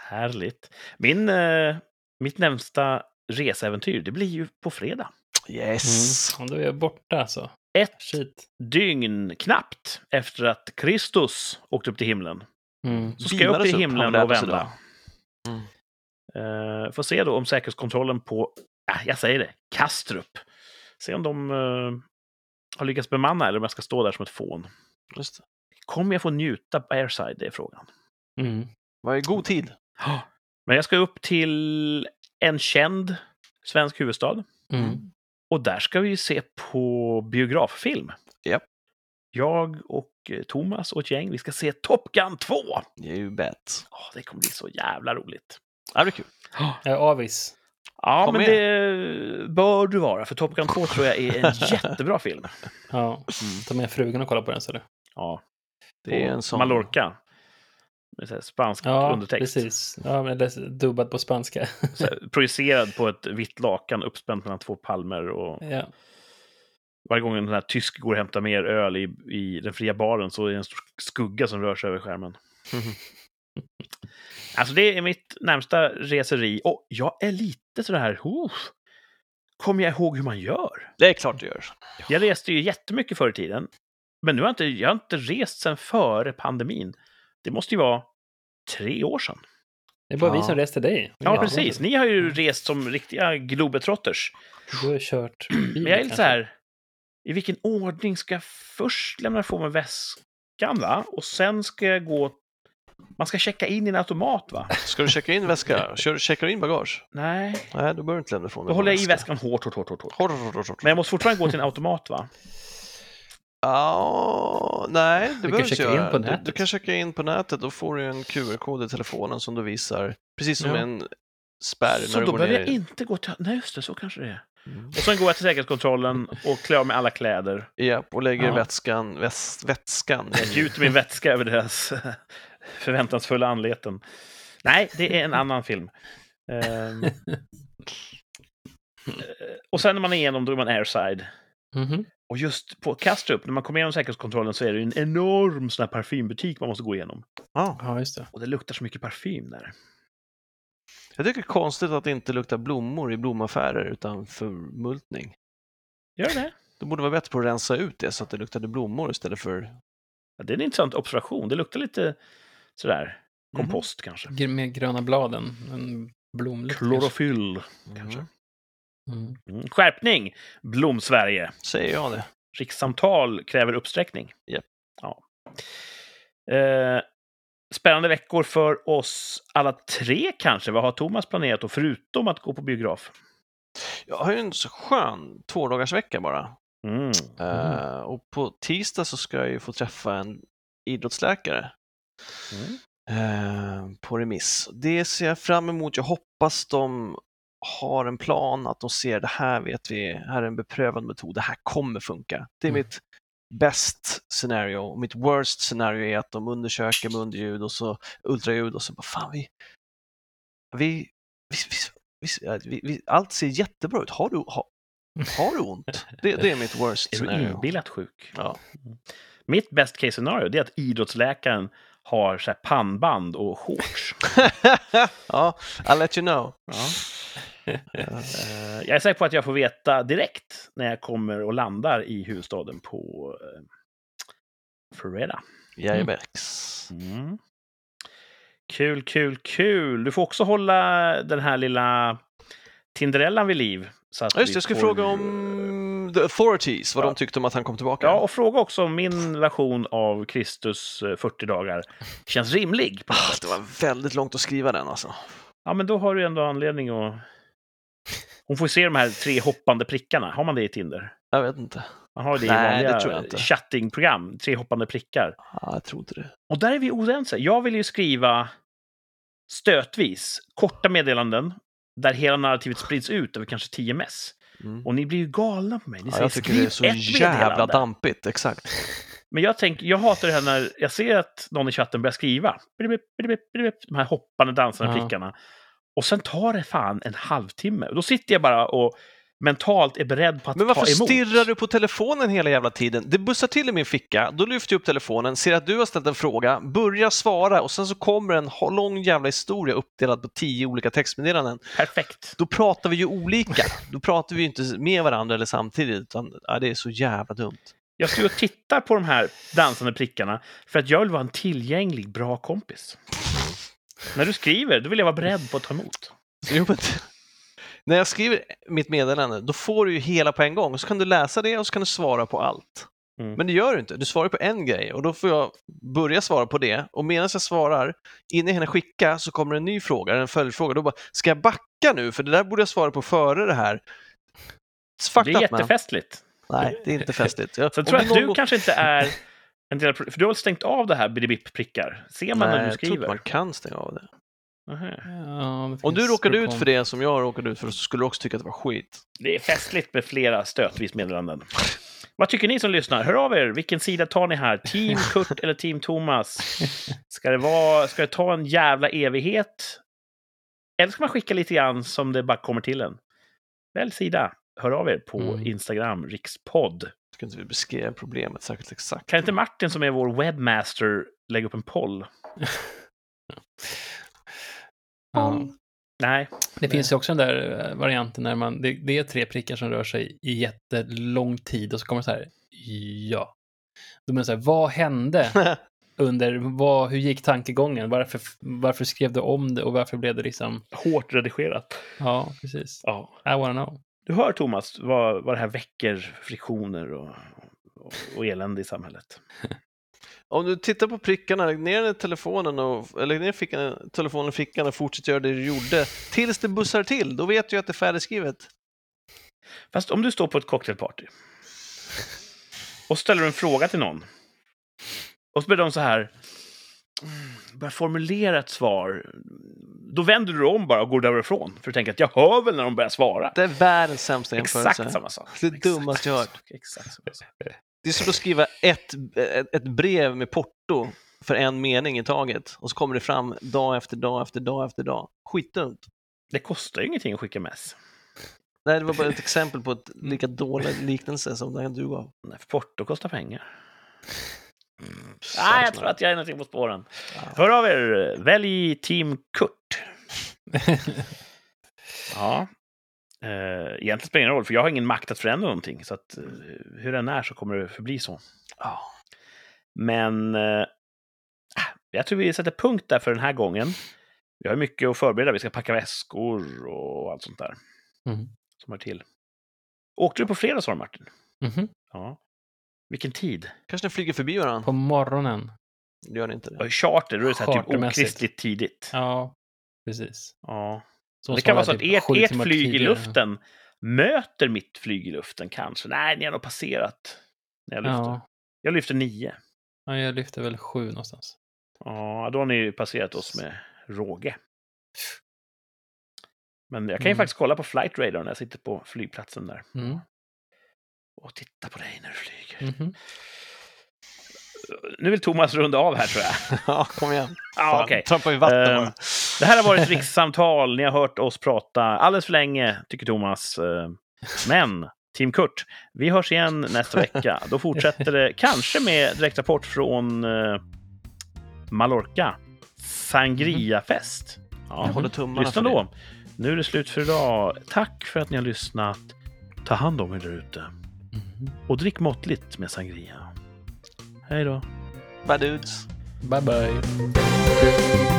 B: Härligt. Min, eh, mitt närmsta reseäventyr, det blir ju på fredag.
A: Yes!
C: Mm. Då är jag borta alltså.
B: Ett
C: Shit.
B: dygn knappt efter att Kristus åkte upp till himlen.
C: Mm.
B: Så ska jag upp till himlen och vända.
A: Mm.
B: Uh, får se då om säkerhetskontrollen på, äh, jag säger det, Kastrup. Se om de eh, har lyckats bemanna eller om jag ska stå där som ett fån.
A: Just.
B: Kommer jag få njuta på airside? Det är frågan.
C: Mm.
A: Var i god tid.
B: Men jag ska upp till en känd svensk huvudstad.
C: Mm.
B: Och där ska vi ju se på biograffilm.
A: Japp.
B: Jag och eh, Thomas och ett gäng, vi ska se Top Gun 2!
A: You bet.
B: Åh, det kommer bli så jävla roligt.
A: Ja, det blir kul.
C: Jag är avis.
B: Ja,
A: Kom
B: men
A: med.
B: det bör du vara, för Top Gun 2 tror jag är en *laughs* jättebra film.
C: Ja. Ta med frugan och kolla på den. Så det.
B: Ja,
A: Det är
B: på
A: en sån...
B: Mallorca. Med så här spansk
C: Ja,
B: undertext.
C: precis. Ja, men det är dubbad på spanska.
B: Här, *laughs* projicerad på ett vitt lakan uppspänt mellan två palmer. Och
C: ja.
B: varje gång en här tysk går och hämtar mer öl i, i den fria baren så är det en stor skugga som rör sig över skärmen.
A: Mhm.
B: Alltså det är mitt närmsta reseri. Och jag är lite sådär, oh, kommer jag ihåg hur man gör?
A: Det är klart det gör.
B: Jag reste ju jättemycket förr i tiden. Men nu har jag inte, jag har inte rest sedan före pandemin. Det måste ju vara tre år sedan.
C: Det är bara vi
A: Ja.
C: som reste dig.
B: Ja, precis. Ni har ju rest som riktiga globetrotters.
C: Du har kört bil,
B: Men jag är lite så här, i vilken ordning ska jag först lämna ifrån mig väskan, va? Och sen ska jag gå... Man ska checka in i en automat, va?
A: Ska du checka in väska? Kör, checkar du in bagage?
B: Nej,
A: Nej, då behöver du inte lämna ifrån dig
B: då håller jag i
A: väska.
B: väskan hårt, hårt, hårt, hårt. hårt.
A: Hårt, hårt, hårt, hårt.
B: Men jag måste fortfarande gå till en automat, va?
A: Ja, nej, det behöver du inte
C: checka in
A: göra.
C: på
A: Du, du
C: nätet.
A: kan checka in på nätet, då får du en QR-kod i telefonen som du visar, precis som
C: Ja.
A: en spärr
B: Så
A: när du
B: då
A: går
B: behöver
A: ner.
B: jag inte gå till... Nej, just det, så kanske det är.
A: Mm.
B: Och sen går jag till säkerhetskontrollen och klär av mig alla kläder.
A: Japp, och lägger
C: Ja.
A: vätskan, väs, vätskan
B: Jag gjuter min vätska över deras förväntansfulla anleten. Nej, det är en annan film. Ehm, eh, och sen när man är igenom, då är man airside.
C: Mhm.
B: Och just på Kastrup, när man kommer igenom säkerhetskontrollen så är det ju en enorm sån här parfymbutik man måste gå igenom.
A: Ja,
C: Ja, just det.
B: Och det luktar så mycket parfym där.
A: jag tycker det är konstigt att det inte luktar blommor i blomaffärer utan förmultning.
B: Gör det?
A: Det borde vara bättre på att rensa ut det så att det luktade blommor istället för...
B: Ja, det är en intressant observation. Det luktar lite sådär
A: Mhm.
B: kompost kanske.
C: Gr- Med gröna bladen. En blomlukt. kanske.
B: Klorofyll kanske.
A: Mm.
C: Mm.
B: Mm. Skärpning! Blom-Sverige.
A: Säger jag det.
B: Rikssamtal kräver uppsträckning.
A: Japp.
B: Ja. Eh, spännande veckor för oss alla tre kanske. Vad har Thomas planerat då, förutom att gå på biograf?
A: Jag har ju en så skön tvådagarsvecka bara.
B: Mm.
A: Eh, och på tisdag så ska jag ju få träffa en idrottsläkare
B: Mm.
A: eh, på remiss. Det ser jag fram emot. Jag hoppas de har en plan, att de ser det här vet vi, här är en beprövad metod, det här kommer funka. Det är
C: Mm.
A: mitt bäst scenario. Mitt worst scenario är att de undersöker med underljud och så ultraljud och så bara fan vi, vi, vi, vi, allt ser jättebra ut. Har du, har, har du ont? Det, det är mitt worst *laughs*
B: Är du
A: scenario.
B: inbillat sjuk?
A: Ja.
B: Mitt best case scenario är att idrottsläkaren har så här pannband och shorts. *laughs*
A: ja, I'll let you know.
B: Ja. Eh, jag är säker på att jag får veta direkt när jag kommer och landar i huvudstaden på eh, fredag.
A: Jajebäx.
B: Mm. Kul, kul, kul. Du får också hålla den här lilla Tinderellan vid liv. Så att
A: just jag skulle
B: får-
A: fråga om The Authorities, vad
B: Ja.
A: de tyckte om att han kom tillbaka.
B: Ja, och fråga också om min version av Kristus eh, 40 dagar känns rimlig.
A: Ah, det var väldigt långt att skriva den alltså.
B: Ja, men då har du ändå anledning att... Hon får se de här tre hoppande prickarna. Har man det i Tinder?
A: Jag vet inte.
B: Man har det i
A: Nej,
B: vanliga
A: det
B: chattingprogram. Tre hoppande prickar.
A: Ah, jag tror inte det.
B: Och där är vi oense. Jag vill ju skriva stötvis, korta meddelanden där hela narrativet sprids ut över kanske tio mess.
A: Mm.
B: Och ni blir ju galna på mig. Ni
A: Ja,
B: säger
A: jag tycker det är så jävla dampigt, exakt.
B: Men jag, tänker, jag hatar det här när jag ser att någon i chatten börjar skriva. De här hoppande, dansande
C: Ja.
B: prickarna. Och sen tar det fan en halvtimme. Och då sitter jag bara och mentalt är beredd på att
A: Men
B: ta
A: varför
B: emot.
A: stirrar du på telefonen hela jävla tiden? Det bussar till i min ficka, då lyfter jag upp telefonen, ser att du har ställt en fråga, börjar svara och sen så kommer en lång jävla historia uppdelad på tio olika textmeddelanden.
B: Perfekt.
A: Då pratar vi ju olika. Då pratar vi ju inte med varandra eller samtidigt, utan ja, det är så jävla dumt.
B: Jag står och tittar på de här dansande prickarna för att jag vill vara en tillgänglig, bra kompis. När du skriver, då vill jag vara beredd på att ta emot.
A: Jo, men, när jag skriver mitt meddelande, då får du ju hela på en gång. Och så kan du läsa det och så kan du svara på allt.
B: Mm.
A: Men det gör du inte. Du svarar på en grej och då får jag börja svara på det. Och medan jag svarar, innan jag hinner skicka, så kommer en ny fråga, en följdfråga. Då bara, ska jag backa nu? För det där borde jag svara på före det här. Fucked
B: Det är
A: man.
B: jättefestligt.
A: Nej, det är inte festligt. Jag, *laughs*
B: Sen tror jag att du kanske inte är en del av, För du har stängt av det här bidibip-prickar? Ser man
A: Nej,
B: när du
A: jag tror inte
B: skriver?
A: man kan stänga av det.
C: Ja,
A: Om du råkade ut för det som jag råkade ut för så skulle du också tycka att det var skit.
B: Det är festligt med flera stötvis meddelanden. Vad tycker ni som lyssnar? Hör av er. Vilken sida tar ni här? Team *laughs* Kurt eller Team Thomas? Ska det, vara, ska det ta en jävla evighet? Eller ska man skicka lite grann som det bara kommer till en? Välj sida. Hör av er på
C: Mm.
B: Instagram, rikspodd.
A: Ska inte vi beskriva problemet särskilt exakt?
B: Kan inte Martin som är vår webmaster lägga upp en poll? *laughs*
C: Ja.
B: Nej.
C: Det finns ju också den där eh, varianten när man, det, det är tre prickar som rör sig i jättelång tid och så kommer det så här, ja. Då menar så här, vad hände *laughs* under, vad, hur gick tankegången, varför, varför skrev du om det och varför blev det liksom,
B: Hårt redigerat.
C: ja, precis.
B: Ja.
C: I wanna know.
B: Du hör Thomas vad, vad det här väcker friktioner och, och, och elände i samhället. *laughs*
A: Om du tittar på prickarna, lägg ner telefonen och, lägg ner fickan, telefonen i fickan och fortsätt göra det du gjorde tills det bussar till. Då vet du att det är färdigskrivet.
B: Fast om du står på ett cocktailparty och ställer en fråga till någon och så börjar de så här mm, börjar formulera ett svar. Då vänder du om bara och går därifrån. För du tänker att jag hör väl när de börjar svara.
A: Det är världens sämsta jämförelse.
B: Exakt samma sak.
A: Det dummaste jag hört.
B: Exakt samma sak.
A: Det är som att skriva ett, ett, brev med porto för en mening i taget och så kommer det fram dag efter dag efter dag efter dag. Skitdumt.
B: Det kostar ju ingenting att skicka mess.
A: Nej, det var bara ett exempel på ett lika dålig liknelse som den du gav.
B: Nej, för porto kostar pengar. Nej, jag tror att jag är någonting på spåren. Hör av er. Välj Team Kurt. *laughs* Ja. Eh, egentligen spelar det ingen roll, för jag har ingen makt att förändra någonting. Så att, eh, hur den är så kommer det förbli så.
A: Ja.
B: Men eh, jag tror vi sätter punkt där för den här gången. Vi har mycket att förbereda. Vi ska packa väskor och allt sånt där
C: Mm.
B: som hör till. Åkte du på fredag, sa du, Martin?
C: Mhm.
B: Ja. Vilken tid?
A: Kanske den flyger förbi varandra.
C: På morgonen.
A: Gör det inte
B: Ja,
A: det.
B: Charter, då är det så här typ okristligt tidigt.
C: Ja, precis.
B: Ja. Det kan vara så att
C: typ
B: ert, ert flyg i luften möter mitt flyg i luften kanske. Nej, ni har nog passerat när jag lyfter.
C: Ja.
B: Jag lyfter nio.
C: ja, jag lyfter väl sju någonstans.
B: Ja, då har ni ju passerat oss med råge. Men jag kan ju
C: Mm.
B: faktiskt kolla på flight radar när jag sitter på flygplatsen där.
C: Mm.
B: Och titta på dig när du flyger.
C: Mhm.
B: Nu vill Thomas runda av här tror jag. *laughs*
A: Ja, kom igen. Fan,
B: okej.
A: Trampa i vatten
B: Ehm,
A: bara.
B: Det här har varit rikssamtal. Ni har hört oss prata alldeles för länge, tycker Thomas. Eh, Men, Team Kurt, vi hörs igen nästa vecka. Då fortsätter det kanske med direktrapport från eh, Mallorca. Sangriafest.
A: Jag
B: Ja,
A: håller tummarna
B: lyssna
A: för det.
B: då. Nu är det slut för idag. Tack för att ni har lyssnat. Ta hand om er där ute.
C: Mhm.
B: Och drick måttligt med sangria. Hej då.
A: Bye dudes!
C: Bye bye.